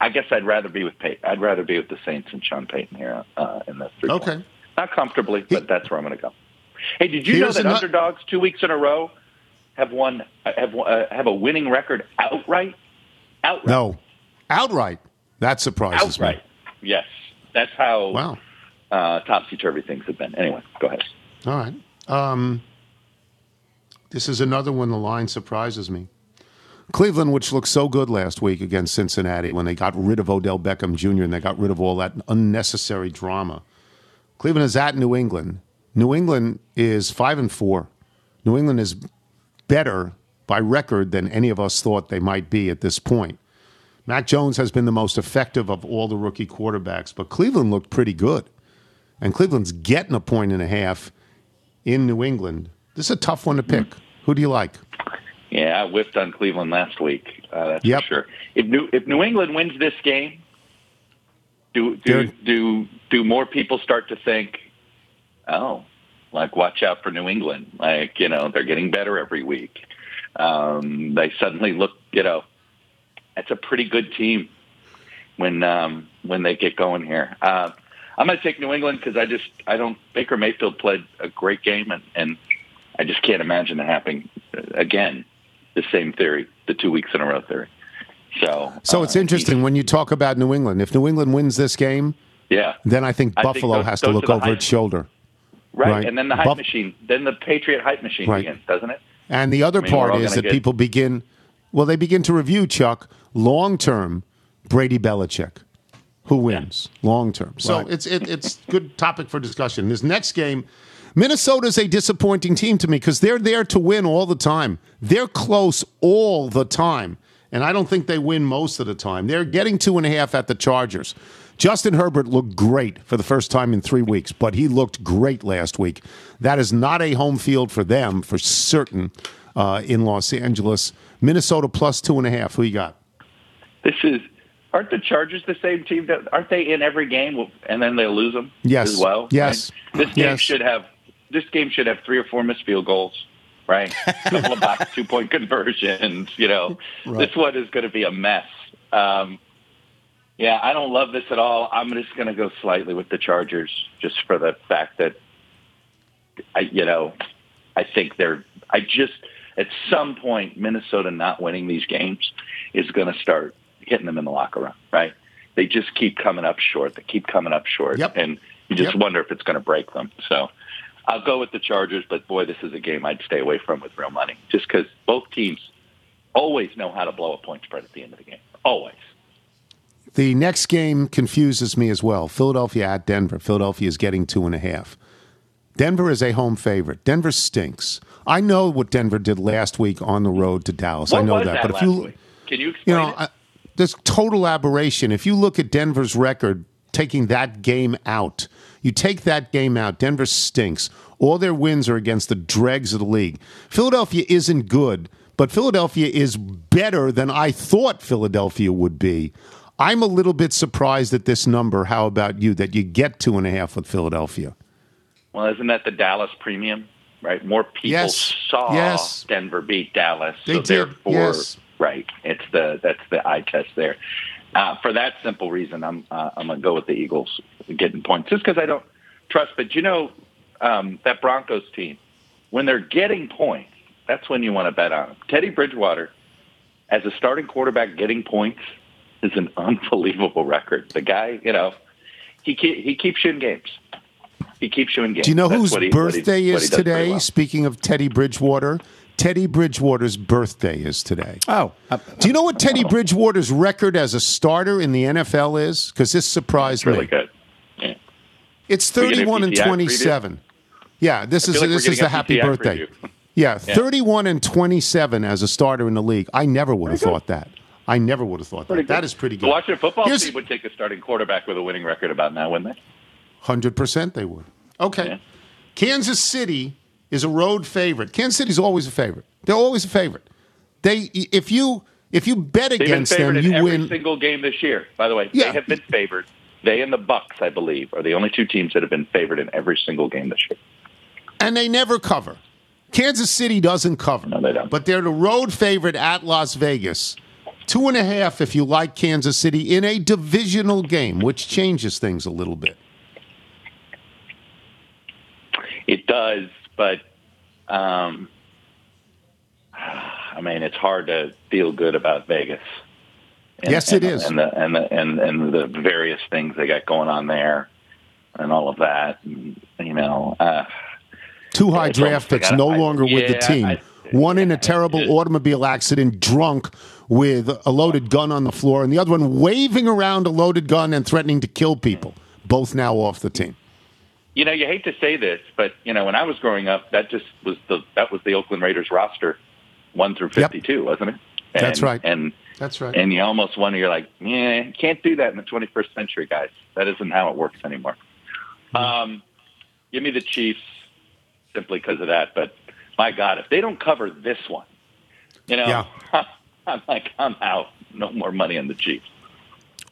I guess I'd rather be with Payton. I'd rather be with the Saints and Sean Payton here uh, in this. three. Okay. Not comfortably, but that's where I'm going to go. Hey, did you Here's know that underdogs two weeks in a row have won have uh, have a winning record outright? Outright. No, outright. That surprises outright. me. Yes, that's how Wow. uh, topsy turvy things have been. Anyway, go ahead. All right. Um, this is another one. The line surprises me. Cleveland, which looked so good last week against Cincinnati when they got rid of Odell Beckham Jr. and they got rid of all that unnecessary drama. Cleveland is at New England. New England is five and four. New England is better by record than any of us thought they might be at this point. Mac Jones has been the most effective of all the rookie quarterbacks, but Cleveland looked pretty good. And Cleveland's getting a point and a half in New England. This is a tough one to pick. Who do you like? Yeah, I whiffed on Cleveland last week. Uh, that's Yep. for sure. If New if New England wins this game, do do do do more people start to think, oh, like watch out for New England? Like you know they're getting better every week. Um, they suddenly look, you know, that's a pretty good team when um, when they get going here. Uh, I'm going to take New England because I just I don't Baker Mayfield played a great game and and I just can't imagine it happening uh, again. The same theory, the two weeks in a row theory. So So uh, it's interesting when you talk about New England. If New England wins this game, Yeah, then I think I think Buffalo those- has to look over its shoulder. Right. Right. And then the hype Buff- machine, then the Patriot hype machine Right. begins, doesn't it? And the other I mean, part is that get- people begin, well, they begin to review, Chuck, long term, Brady Belichick. Who wins long term? So Right. it's it, it's good topic for discussion. This next game, Minnesota's a disappointing team to me because they're there to win all the time. They're close all the time, and I don't think they win most of the time. They're getting two and a half at the Chargers. Justin Herbert looked great for the first time in three weeks, but he looked great last week. That is not a home field for them for certain uh, in Los Angeles. Minnesota plus two and a half. Who you got? This is. Aren't the Chargers the same team? That, aren't they in every game and then they lose them Yes. as well? Yes. Right? This game Yes. should have. This game should have three or four missed field goals. Right, a [laughs] couple of back two point conversions. You know, this one is going to be a mess. Um, yeah, I don't love this at all. I'm just going to go slightly with the Chargers, just for the fact that I, you know, I think they're. I just at some point Minnesota not winning these games is going to start hitting them in the locker room. Right? They just keep coming up short. They keep coming up short, Yep. and you just Yep. wonder if it's going to break them. So. I'll go with the Chargers, but boy, this is a game I'd stay away from with real money, just because both teams always know how to blow a point spread at the end of the game. Always. The next game confuses me as well. Philadelphia at Denver. Philadelphia is getting two and a half. Denver is a home favorite. Denver stinks. I know what Denver did last week on the road to Dallas. What I know that. that but if you week? Can you you know? I, there's total aberration. If you look at Denver's record, taking that game out, you take that game out, Denver stinks. All their wins are against the dregs of the league. Philadelphia isn't good, but Philadelphia is better than I thought Philadelphia would be. I'm a little bit surprised at this number. How about you? That you get two and a half with Philadelphia. Well, isn't that the Dallas premium? Right, more people Yes. saw Yes. Denver beat Dallas, They so did. therefore, Yes. right, it's the that's the eye test there. Uh, for that simple reason, I'm uh, I'm gonna go with the Eagles getting points, just because I don't trust. But you know, um, that Broncos team, when they're getting points, that's when you want to bet on them. Teddy Bridgewater, as a starting quarterback, getting points is an [laughs] unbelievable record. The guy, you know, he ke- he keeps you in games. He keeps you in games. Do you know That's whose he- birthday he is today? well. Speaking of Teddy Bridgewater, Teddy Bridgewater's birthday is today. Oh, uh, Do you know what Teddy Bridgewater's record as a starter in the NFL is? Because this surprised really me. good. Yeah. It's We get a 31 and PTI preview? 27. Yeah, this is like this is the happy PTI birthday. preview. Yeah, Yeah. 31 and 27 as a starter in the league. I never would have thought that. I never would have thought that. That is pretty The good. Washington football Here's- team would take a starting quarterback with a winning record about now, wouldn't they? 100% they would. Okay. Yeah. Kansas City is a road favorite. Kansas City's always a favorite. They're always a favorite. They if you if you bet They've against them, you every win. single game this year. By the way, Yeah. they have been favored. They and the Bucks, I believe, are the only two teams that have been favored in every single game this year. and they never cover. Kansas City doesn't cover. No, they don't. But they're the road favorite at Las Vegas. Two and a half if you like Kansas City in a divisional game, which changes things a little bit. It does, but um, I mean, it's hard to feel good about Vegas. And- Yes, it and- is. and the and the and and the various things they got going on there, and all of that. And, you know, uh, Two high draft picks, no I- longer with the team. I- one in a terrible automobile accident, drunk with a loaded gun on the floor, and the other one waving around a loaded gun and threatening to kill people. Both now off the team. you know, you hate to say this, but you know, when I was growing up, that just was the that was the Oakland Raiders roster, one through fifty-two, wasn't it? And, That's right. And That's right. and you almost wonder, you're like, yeah, can't do that in the 21st century, guys. That isn't how it works anymore. Mm-hmm. Um, give me the Chiefs simply because of that. But my God, if they don't cover this one, you know, Yeah. [laughs] I'm like, I'm out. No more money on the Chiefs.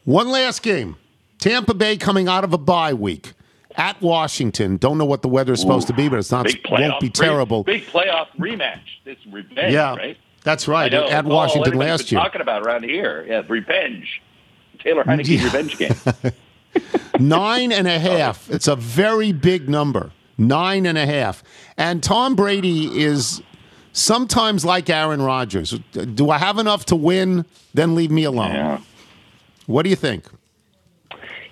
One last game. Tampa Bay coming out of a bye week at Washington. Don't know what the weather is supposed to be, but it's not playoff, won't be terrible. Big playoff rematch. It's revenge, yeah, right? that's right. At Washington last year. Talking about around here, yeah, revenge. Taylor Heinicke Yeah. revenge game. [laughs] Nine and a half. It's a very big number. Nine and a half. And Tom Brady is sometimes like Aaron Rodgers. Do I have enough to win? Then leave me alone. Yeah. What do you think?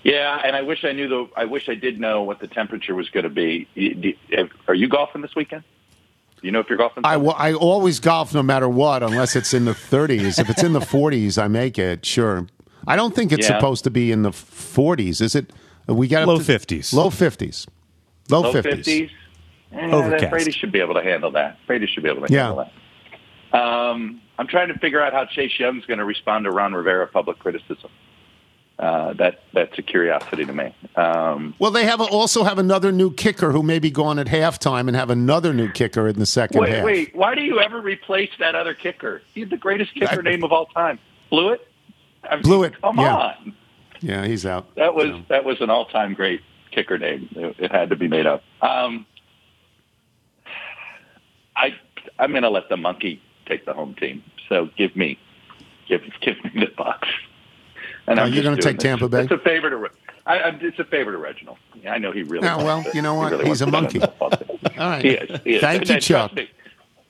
Yeah, and I wish I knew the. I wish I did know what the temperature was going to be. Are you golfing this weekend? Do you know if you're golfing? I, well, I always golf no matter what, unless it's in the 30s. if it's in the 40s, I make it. Sure. I don't think it's yeah. supposed to be in the 40s. Is it? We got low to, 50s. Low 50s. Low, low 50s. 50s Overcast. Brady should be able to handle that. Brady should be able to handle yeah. that. Um, I'm trying to figure out how Chase Young's going to respond to Ron Rivera public criticism. Uh, that that's a curiosity to me. Um, well, they have a, also have another new kicker who may be gone at halftime, and have another new kicker in the second wait, half. Wait, why do you ever replace that other kicker? He's the greatest kicker I, name of all time. Blew it. I Blew it. Come yeah. on. Yeah, he's out. That was yeah. that was an all time great kicker name. It, it, had to be made up. Um, I I'm going to let the monkey take the home team. So give me give give me the Bucks. And Oh, I'm you're gonna take this. Tampa Bay? It's a favor to. I, I, it's a favor to Reginald. I know he really. Yeah, well, to- you know he what? really He's a monkey. on football team. All right. He is. He is. Thank And you, Chuck. me,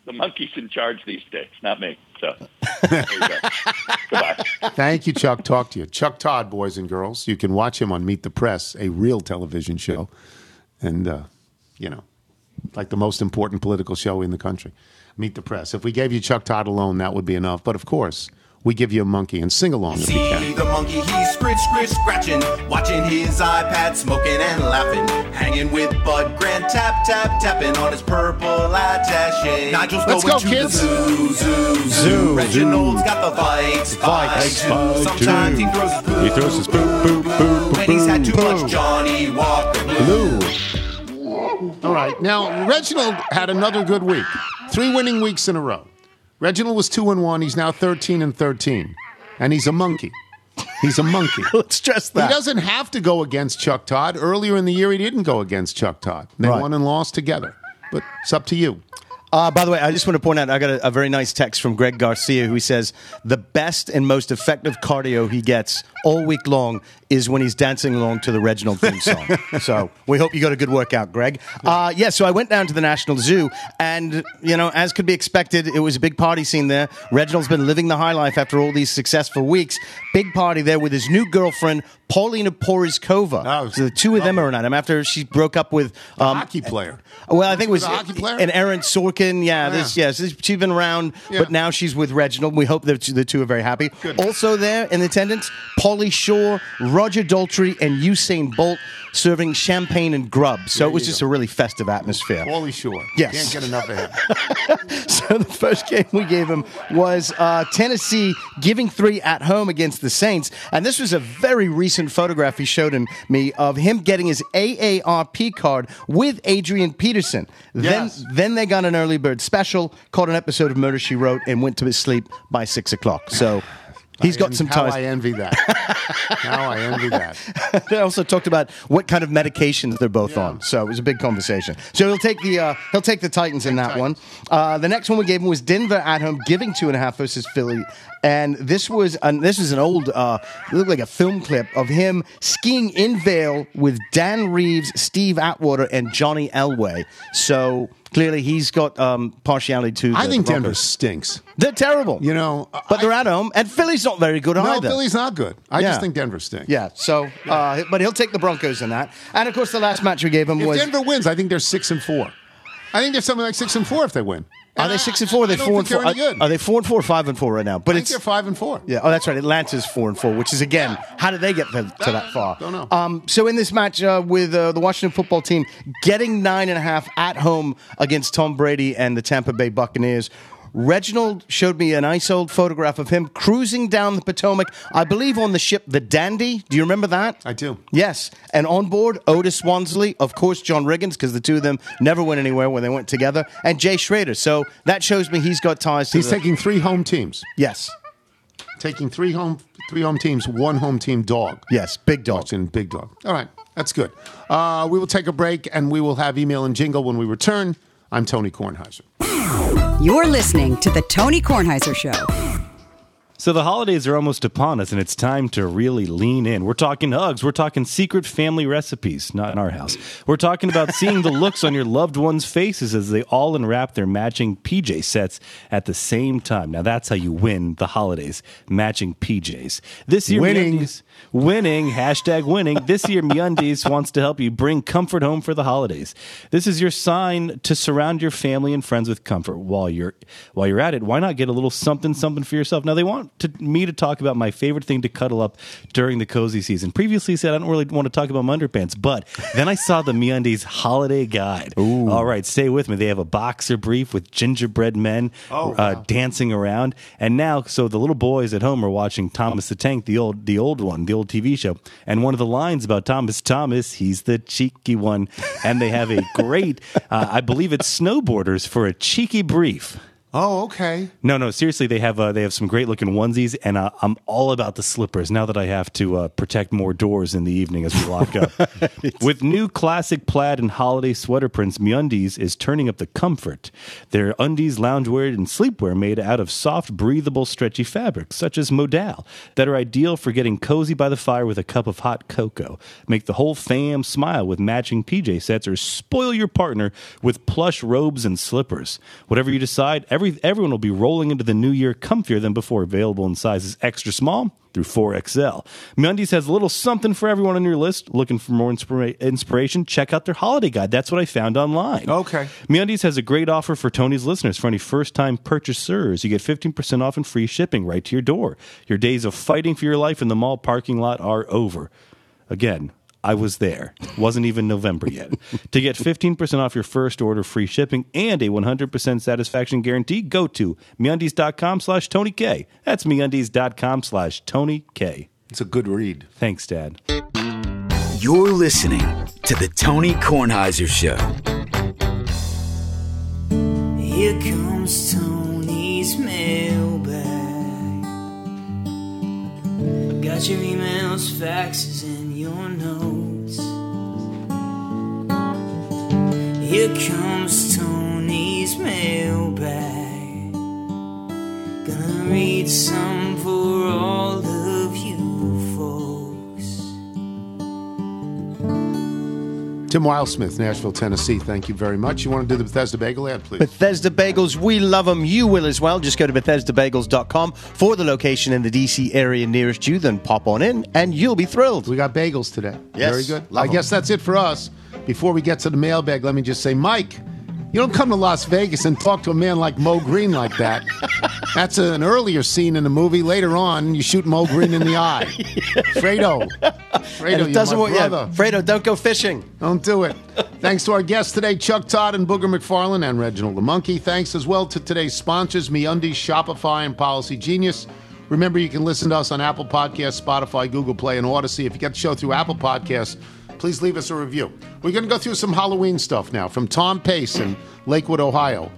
The monkey's in charge these days, not me. So there you go. Goodbye. Thank you, Chuck. Talk to you. Chuck Todd, boys and girls. You can watch him on Meet the Press, a real television show. And, uh, you know, like the most important political show in the country. Meet the Press. If we gave you Chuck Todd alone, that would be enough. But of course, we give you a monkey and sing along if you See can. the monkey, he's scritch, scritch, scratching, watching his iPad, smoking and laughing, hanging with Bud Grant, tap, tap, tapping on his purple attache. Nigel's Let's going go, to kids. the zoo, zoo, zoo. Reginald's got the Vikes, Vikes, too. Sometimes he throws his poop. He throws his poop, poop, poop, When he's had too Boom. much Johnnie Walker Blue. Blue. All right. Now, Reginald had another good week. Three winning weeks in a row. Reginald was 2 and 1. He's now 13 and 13. And he's a monkey. He's a monkey. [laughs] Let's stress that. He doesn't have to go against Chuck Todd. Earlier in the year, he didn't go against Chuck Todd. They Right. won and lost together. But it's up to you. Uh, by the way, I just want to point out I got a, a very nice text from Greg Garcia who says the best and most effective cardio he gets all week long is when he's dancing along to the Reginald theme song. [laughs] so we hope you got a good workout, Greg. Uh, yeah, so I went down to the National Zoo, and you know, as could be expected, it was a big party scene there. Reginald's been living the high life after all these successful weeks. Big party there with his new girlfriend. Paulina Porizkova. Oh, so the two of them are at him after she broke up with um, hockey player. Well, I think it was Was it a hockey player? an Aaron Sorkin. Yeah, this Yeah. yes, this- she's been around, Yeah. but now she's with Reginald. We hope that the two are very happy. Good. Also there in attendance, Pauly Shore, Roger Daltrey, and Usain Bolt serving champagne and grub. So it was just a really festive atmosphere. Wally Shore. Yes. Can't get enough of him. [laughs] So the first game we gave him was uh, Tennessee giving three at home against the Saints, and this was a very recent photograph he showed him me of him getting his AARP card with Adrian Peterson. Yes. Then then they got an early bird special, caught an episode of Murder She Wrote, and went to his sleep by six o'clock. So. He's got And some How ties. I envy that. [laughs] how I envy that. they also talked about what kind of medications they're both Yeah. on. So it was a big conversation. So he'll take the uh, he'll take the Titans in that one. Uh, the next one we gave him was Denver at home, giving two and a half versus Philly. And this was an, this is an old uh, looked like a film clip of him skiing in Vail with Dan Reeves, Steve Atwater, and Johnny Elway. So clearly he's got um, partiality to. I think Denver Broncos. stinks. They're terrible. You know, but I- they're at home, and Philly's not very good either. No, either. Philly's not good. I Yeah. just think Denver stinks. Yeah, so uh, but he'll take the Broncos in that. And of course, the last match we gave him was If was Denver wins, I think they're six and four. I think they're something like six and four if they win. Are they six and four? Are they four and four? Are, are they four and four, or five and four right now? But I think it's they're five and four. yeah. Oh, that's right. Atlanta's four and four, which is again, how did they get to, to that far? Don't know. Um, so in this match uh, with uh, the Washington football team getting nine and a half at home against Tom Brady and the Tampa Bay Buccaneers. Reginald showed me a nice old photograph of him cruising down the Potomac, I believe on the ship the Dandy. Do you remember that? I do. Yes. And on board, Otis Wonsley, of course, John Riggins, because the two of them never went anywhere when they went together, and Jay Schroeder. So that shows me he's got ties to He's the- taking three home teams. Yes. Taking three home three home teams, one home team dog. Yes. Big dog. Watching big dog. All right, that's good. Uh, we will take a break and we will have email and jingle when we return. I'm Tony Kornheiser. You're listening to The Tony Kornheiser Show. So the holidays are almost upon us, and it's time to really lean in. We're talking hugs. We're talking secret family recipes, not in our house. We're talking about seeing the looks on your loved ones' faces as they all unwrap their matching PJ sets at the same time. Now that's how you win the holidays, matching PJs. This year, Winning. MeUndies- winning hashtag winning. This year, MeUndies wants to help you bring comfort home for the holidays. This is your sign to surround your family and friends with comfort while you're while you're at it. Why not get a little something something for yourself? Now they want to, me to talk about my favorite thing to cuddle up during the cozy season. Previously said I don't really want to talk about my underpants, but then I saw the MeUndies holiday guide. All right, stay with me. They have a boxer brief with gingerbread men uh, dancing around, and now so the little boys at home are watching Thomas the Tank, the old the old one, the old TV show, and one of the lines about Thomas Thomas, he's the cheeky one, and they have a great, [laughs] uh, I believe it's snowboarders for a cheeky brief. Oh, okay. No, no, seriously, they have uh, they have some great looking onesies, and uh, I'm all about the slippers now that I have to uh, protect more doors in the evening as we lock up. [laughs] With new classic plaid and holiday sweater prints, MeUndies is turning up the comfort. Their undies, loungewear, and sleepwear made out of soft, breathable, stretchy fabrics such as modal that are ideal for getting cozy by the fire with a cup of hot cocoa. Make the whole fam smile with matching PJ sets, or spoil your partner with plush robes and slippers. Whatever you decide, every Every everyone will be rolling into the new year comfier than before. Available in sizes extra small through 4XL. MeUndies has a little something for everyone on your list. Looking for more inspira- inspiration? Check out their holiday guide. That's what I found online. Okay. MeUndies has a great offer for Tony's listeners. For any first-time purchasers, you get 15% off and free shipping right to your door. Your days of fighting for your life in the mall parking lot are over. Again, I was there. Wasn't even November yet. [laughs] to get 15% off your first order, free shipping, and a 100% satisfaction guarantee, go to MeUndies.com slash Tony K. That's MeUndies.com slash Tony K. It's a good read. Thanks, Dad. You're listening to the Tony Kornheiser Show. Here comes Tony's mailbag. Got your emails, faxes, and your notes. Here comes Tony's mailbag. Gonna read some for all of Tim Wilesmith, Nashville, Tennessee. Thank you very much. You want to do the Bethesda Bagel ad, please? Bethesda Bagels, we love them. You will as well. Just go to BethesdaBagels.com for the location in the DC area nearest you. Then pop on in, and you'll be thrilled. We got bagels today. Yes, Very good. I 'em. guess that's it for us. Before we get to the mailbag, let me just say, Mike, you don't come to Las Vegas and talk to a man like Moe Greene like that. That's an earlier scene in the movie. Later on, you shoot Moe Greene in the eye. [laughs] Fredo. Fredo, doesn't my work. Yeah, brother. Fredo, don't go fishing. Don't do it. Thanks to our guests today, Chuck Todd and Booger McFarland and Reginald the Monkey. Thanks as well to today's sponsors, MeUndies, Shopify, and Policy Genius. Remember, you can listen to us on Apple Podcasts, Spotify, Google Play, and Audacy. If you get the show through Apple Podcasts, please leave us a review. We're going to go through some Halloween stuff now from Tom Pace in Lakewood, Ohio.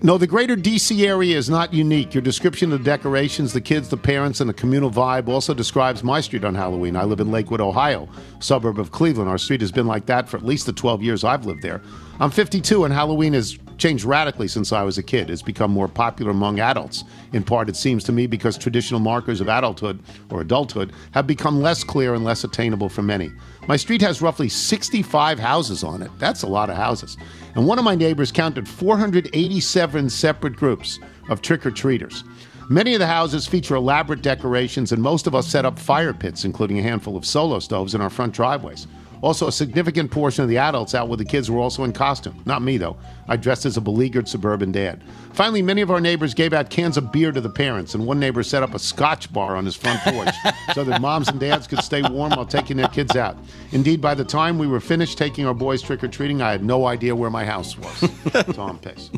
No, the greater DC area is not unique. Your description of the decorations, the kids, the parents, and the communal vibe also describes my street on Halloween. I live in Lakewood, Ohio, suburb of Cleveland. Our street has been like that for at least the 12 years I've lived there. I'm 52, and Halloween has changed radically since I was a kid. It's become more popular among adults. In part, it seems to me, because traditional markers of adulthood or adulthood have become less clear and less attainable for many. My street has roughly 65 houses on it. That's a lot of houses. And one of my neighbors counted 487 separate groups of trick or treaters. Many of the houses feature elaborate decorations, and most of us set up fire pits, including a handful of solo stoves, in our front driveways. Also, a significant portion of the adults out with the kids were also in costume. Not me, though. I dressed as a beleaguered suburban dad. Finally, many of our neighbors gave out cans of beer to the parents, and one neighbor set up a scotch bar on his front porch [laughs] so that moms and dads could stay warm while taking their kids out. Indeed, by the time we were finished taking our boys trick or treating, I had no idea where my house was. [laughs] Tom Pace.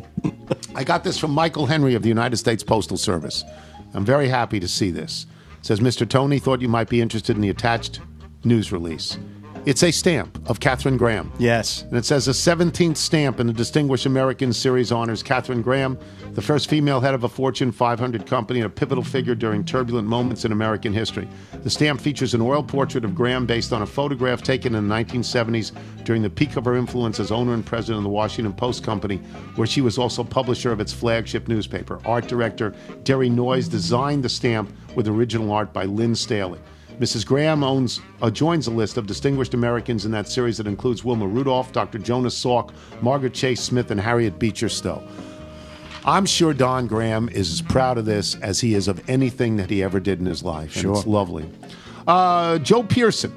I got this from Michael Henry of the United States Postal Service. I'm very happy to see this. It says, Mr. Tony thought you might be interested in the attached news release. It's a stamp of Katharine Graham. Yes. And it says a 17th stamp in the Distinguished American Series honors Katharine Graham, the first female head of a Fortune 500 company and a pivotal figure during turbulent moments in American history. The stamp features an oil portrait of Graham based on a photograph taken in the 1970s during the peak of her influence as owner and president of the Washington Post Company, where she was also publisher of its flagship newspaper. Art director Derry Noyes designed the stamp with original art by Lynn Staley. Mrs. Graham owns uh, joins a list of distinguished Americans in that series that includes Wilma Rudolph, Dr. Jonas Salk, Margaret Chase Smith, and Harriet Beecher Stowe. I'm sure Don Graham is as proud of this as he is of anything that he ever did in his life. and Sure. it's lovely. Uh, Joe Pearson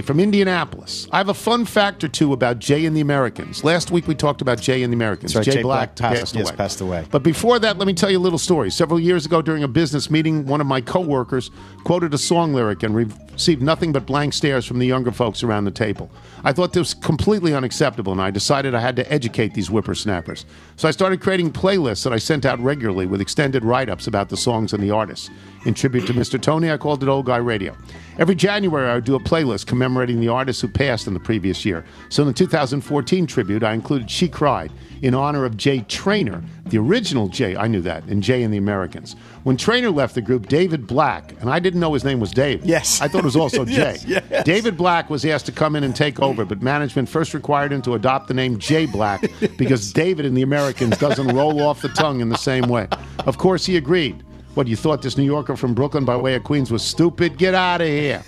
from Indianapolis. I have a fun fact or two about Jay and the Americans. Last week we talked about Jay and the Americans. Right, Jay, Jay Black, Black passed- passed yes, away. passed away. But before that, let me tell you a little story. Several years ago, during a business meeting, one of my coworkers quoted a song lyric and received nothing but blank stares from the younger folks around the table. I thought this was completely unacceptable, and I decided I had to educate these whippersnappers. So I started creating playlists that I sent out regularly with extended write-ups about the songs and the artists. In tribute to Mr. Tony, I called it Old Guy Radio. Every January, I would do a playlist commemorating the artists who passed in the previous year. So in the 2014 tribute, I included She Cried in honor of Jay Traynor, the original Jay, I knew that, in Jay and the Americans. When Traynor left the group, David Black, and I didn't know his name was Dave. Yes. I thought it was also [laughs] Jay. Yes, yes. David Black was asked to come in and take over, but management first required him to adopt the name Jay Black [laughs] because David in the Americans doesn't roll off the tongue in the same way. Of course, he agreed. What, you thought this New Yorker from Brooklyn by way of Queens was stupid? Get out of here.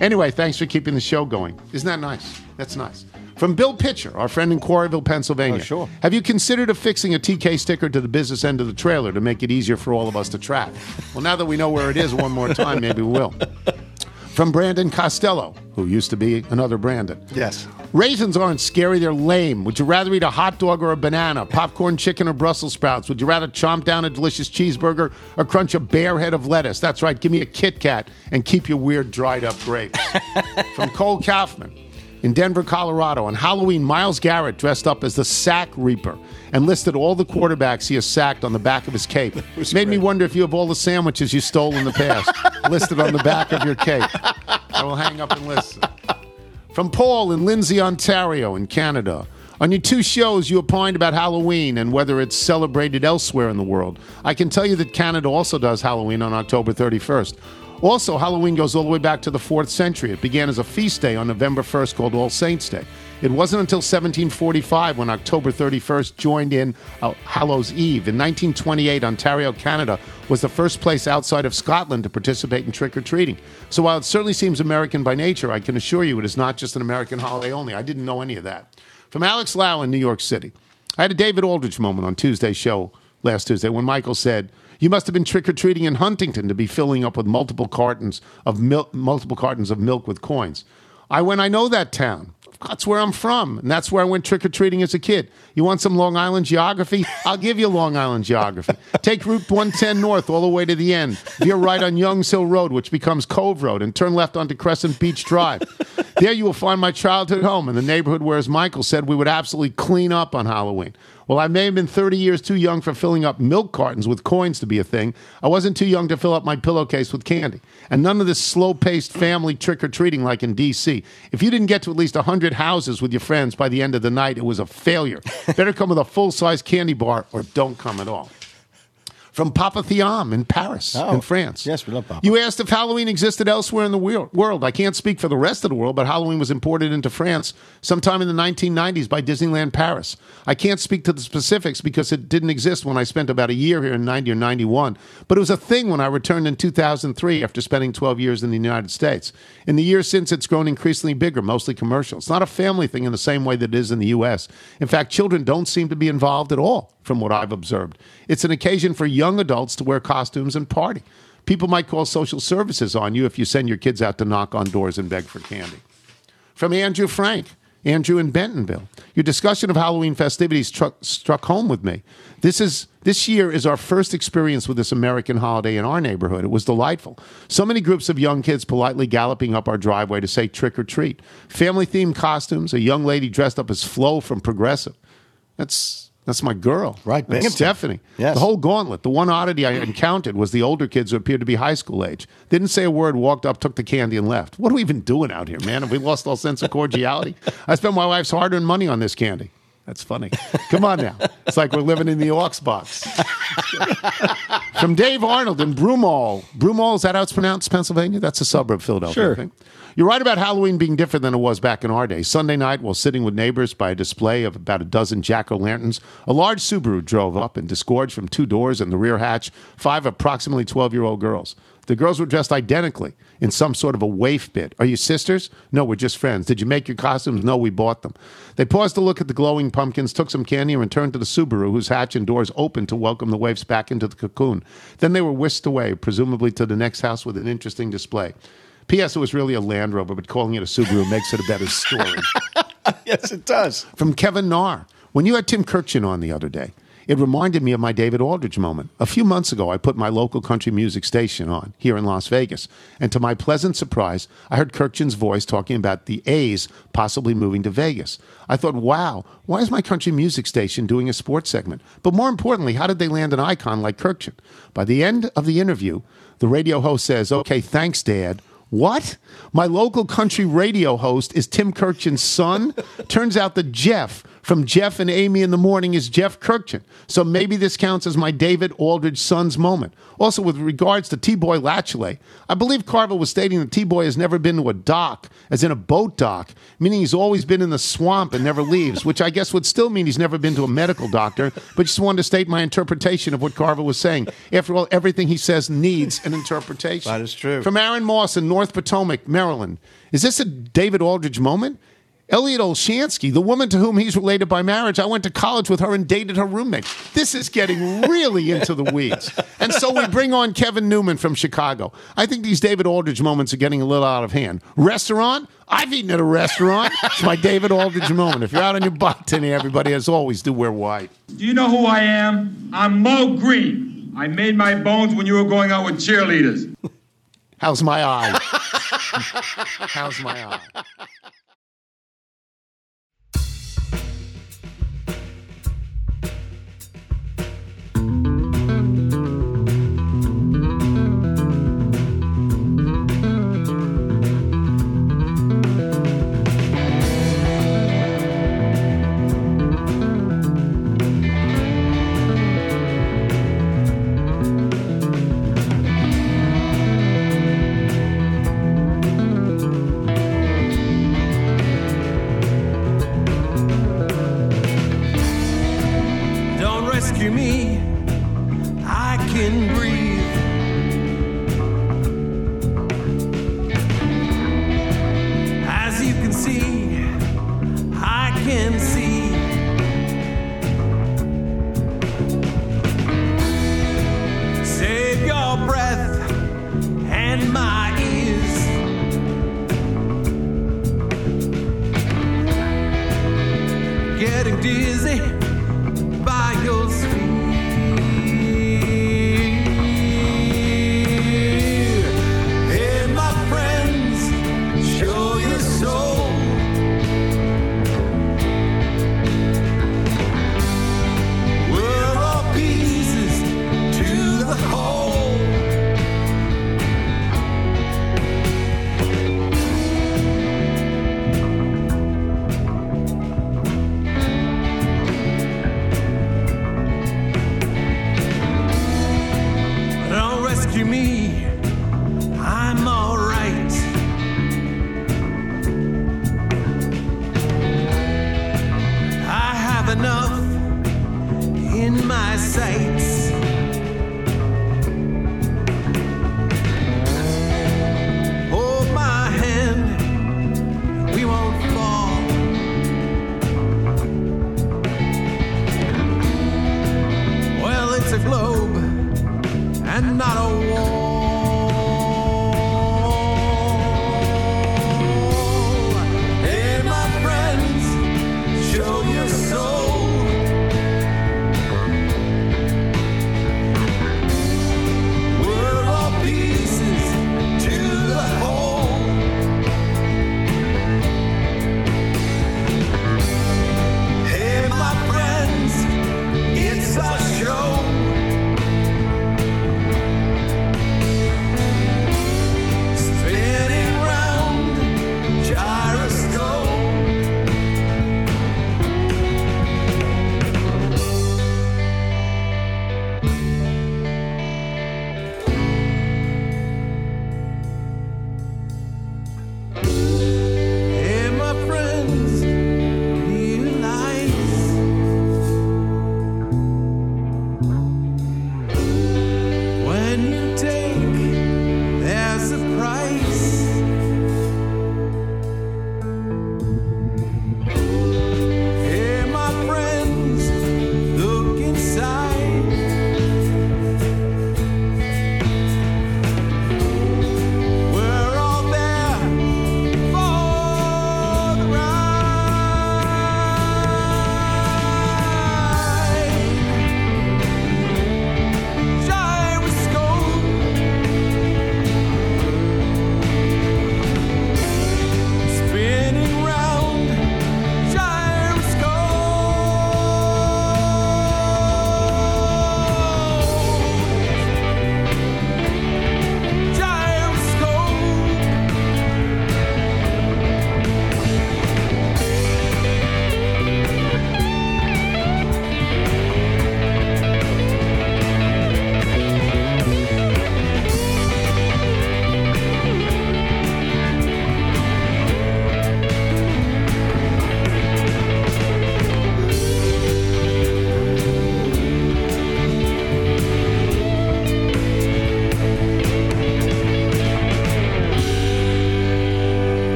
Anyway, thanks for keeping the show going. Isn't that nice? That's nice. From Bill Pitcher, our friend in Quarryville, Pennsylvania. Oh, sure. Have you considered affixing a TK sticker to the business end of the trailer to make it easier for all of us to track? Well, now that we know where it is one more time, maybe we will. [laughs] From Brandon Costello, who used to be another Brandon. Yes. Raisins aren't scary, they're lame. Would you rather eat a hot dog or a banana, popcorn chicken or Brussels sprouts? Would you rather chomp down a delicious cheeseburger or crunch a bare head of lettuce? That's right, give me a Kit Kat and keep your weird dried up grapes. [laughs] From Cole Kaufman in Denver, Colorado, on Halloween, Myles Garrett dressed up as the Sack Reaper and listed all the quarterbacks he has sacked on the back of his cape. [laughs] Made me wonder if you have all the sandwiches you stole in the past [laughs] listed on the back of your cape. I will hang up and listen. From Paul in Lindsay, Ontario, in Canada. On your two shows, you opined about Halloween and whether it's celebrated elsewhere in the world. I can tell you that Canada also does Halloween on October 31st. Also, Halloween goes all the way back to the 4th century. It began as a feast day on November 1st called All Saints' Day. It wasn't until 1745 when October 31st joined in uh, Hallows Eve. In 1928, Ontario, Canada was the first place outside of Scotland to participate in trick or treating. So while it certainly seems American by nature, I can assure you it is not just an American holiday only. I didn't know any of that. From Alex Lau in New York City. I had a David Aldridge moment on Tuesday's show last Tuesday when Michael said, "You must have been trick or treating in Huntington to be filling up with multiple cartons of milk, multiple cartons of milk with coins." I went, "I know that town. That's where I'm from, and that's where I went trick or treating as a kid. You want some Long Island geography? I'll give you Long Island geography. Take Route 110 north all the way to the end. Veer right on Youngs Hill Road, which becomes Cove Road, and turn left onto Crescent Beach Drive. There you will find my childhood home in the neighborhood where, as Michael said, we would absolutely clean up on Halloween. Well, I may have been 30 years too young for filling up milk cartons with coins to be a thing. I wasn't too young to fill up my pillowcase with candy. And none of this slow paced family trick or treating like in D.C. If you didn't get to at least 100 houses with your friends by the end of the night, it was a failure. [laughs] Better come with a full size candy bar or don't come at all. From Papa Thiam in Paris, Oh, in France. yes, we love Papa. You asked if Halloween existed elsewhere in the world. I can't speak for the rest of the world, but Halloween was imported into France sometime in the 1990s by Disneyland Paris. I can't speak to the specifics because it didn't exist when I spent about a year here in 90 or 91, but it was a thing when I returned in 2003 after spending 12 years in the United States. In the years since, it's grown increasingly bigger, mostly commercial. It's not a family thing in the same way that it is in the U.S. In fact, children don't seem to be involved at all, from what I've observed. It's an occasion for young adults to wear costumes and party. People might call social services on you if you send your kids out to knock on doors and beg for candy. From Andrew Frank, Andrew in Bentonville. Your discussion of Halloween festivities struck, struck home with me. This is this year is our first experience with this American holiday in our neighborhood. It was delightful. So many groups of young kids politely galloping up our driveway to say trick or treat. Family themed costumes, a young lady dressed up as Flo from Progressive. That's that's my girl. Right, Binghamton. Stephanie. Yes. The whole gauntlet. The one oddity I encountered was the older kids who appeared to be high school age. Didn't say a word, walked up, took the candy, and left. What are we even doing out here, man? Have we lost all sense of cordiality? I spent my wife's hard earned money on this candy. That's funny. Come on now. It's like we're living in the aux box. [laughs] From Dave Arnold in Broomall. Broomall, is that how it's pronounced, Pennsylvania? That's a suburb of Philadelphia. Sure. I think. You're right about Halloween being different than it was back in our day. Sunday night, while sitting with neighbors by a display of about a dozen jack o' lanterns, a large Subaru drove up and disgorged from two doors in the rear hatch five approximately 12 year old girls. The girls were dressed identically in some sort of a waif bit. Are you sisters? No, we're just friends. Did you make your costumes? No, we bought them. They paused to look at the glowing pumpkins, took some candy, and returned to the Subaru, whose hatch and doors opened to welcome the waifs back into the cocoon. Then they were whisked away, presumably to the next house with an interesting display. P.S. It was really a Land Rover, but calling it a Subaru makes it a better story. [laughs] yes, it does. From Kevin Narr. When you had Tim Kurkjian on the other day, it reminded me of my David Aldridge moment. A few months ago, I put my local country music station on here in Las Vegas, and to my pleasant surprise, I heard Kurkjian's voice talking about the A's possibly moving to Vegas. I thought, wow, why is my country music station doing a sports segment? But more importantly, how did they land an icon like Kurkjian? By the end of the interview, the radio host says, okay, thanks, Dad. What? My local country radio host is Tim Kurkjian's son? [laughs] Turns out that Jeff from Jeff and Amy in the Morning is Jeff Kurkjian. So maybe this counts as my David Aldridge son's moment. Also, with regards to T Boy Latchley, I believe Carville was stating that T Boy has never been to a dock, as in a boat dock, meaning he's always been in the swamp and never leaves, which I guess would still mean he's never been to a medical doctor, but just wanted to state my interpretation of what Carville was saying. After all, everything he says needs an interpretation. That is true. From Aaron Moss in North Potomac, Maryland. Is this a David Aldridge moment? Elliot Olshansky, the woman to whom he's related by marriage, I went to college with her and dated her roommate. This is getting really into the weeds. And so we bring on Kevin Newman from Chicago. I think these David Aldridge moments are getting a little out of hand. Restaurant? I've eaten at a restaurant. It's my David Aldridge moment. If you're out on your butt today, everybody, as always, do wear white. Do you know who I am? I'm Moe Greene. I made my bones when you were going out with cheerleaders. How's my eye? How's my eye?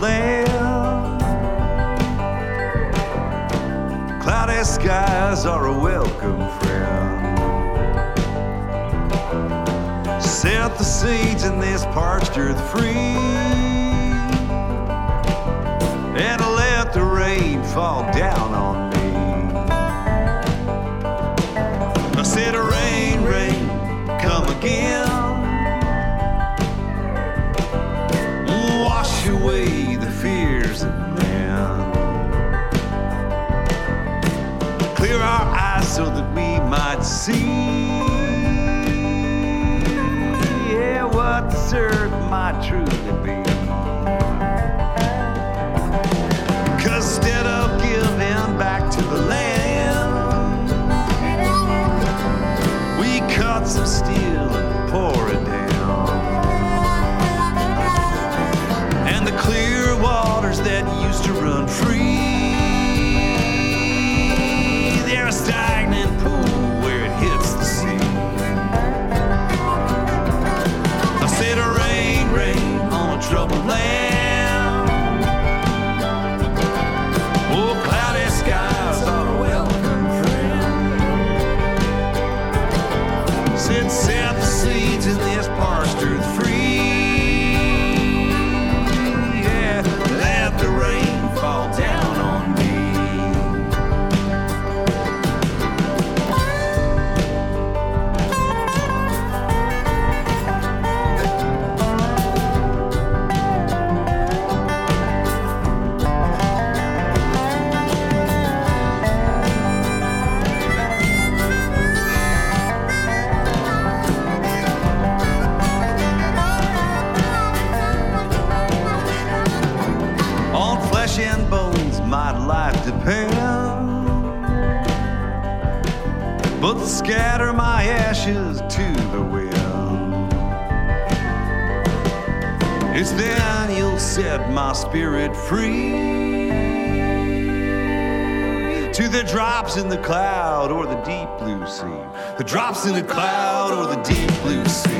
live. Cloudy skies are a welcome friend. Set the seeds in this parched earth free. And let the rain fall down on me. see yeah, what the serve my truly be. It's then you'll set my spirit free. To the drops in the cloud or the deep blue sea. The drops in the cloud or the deep blue sea.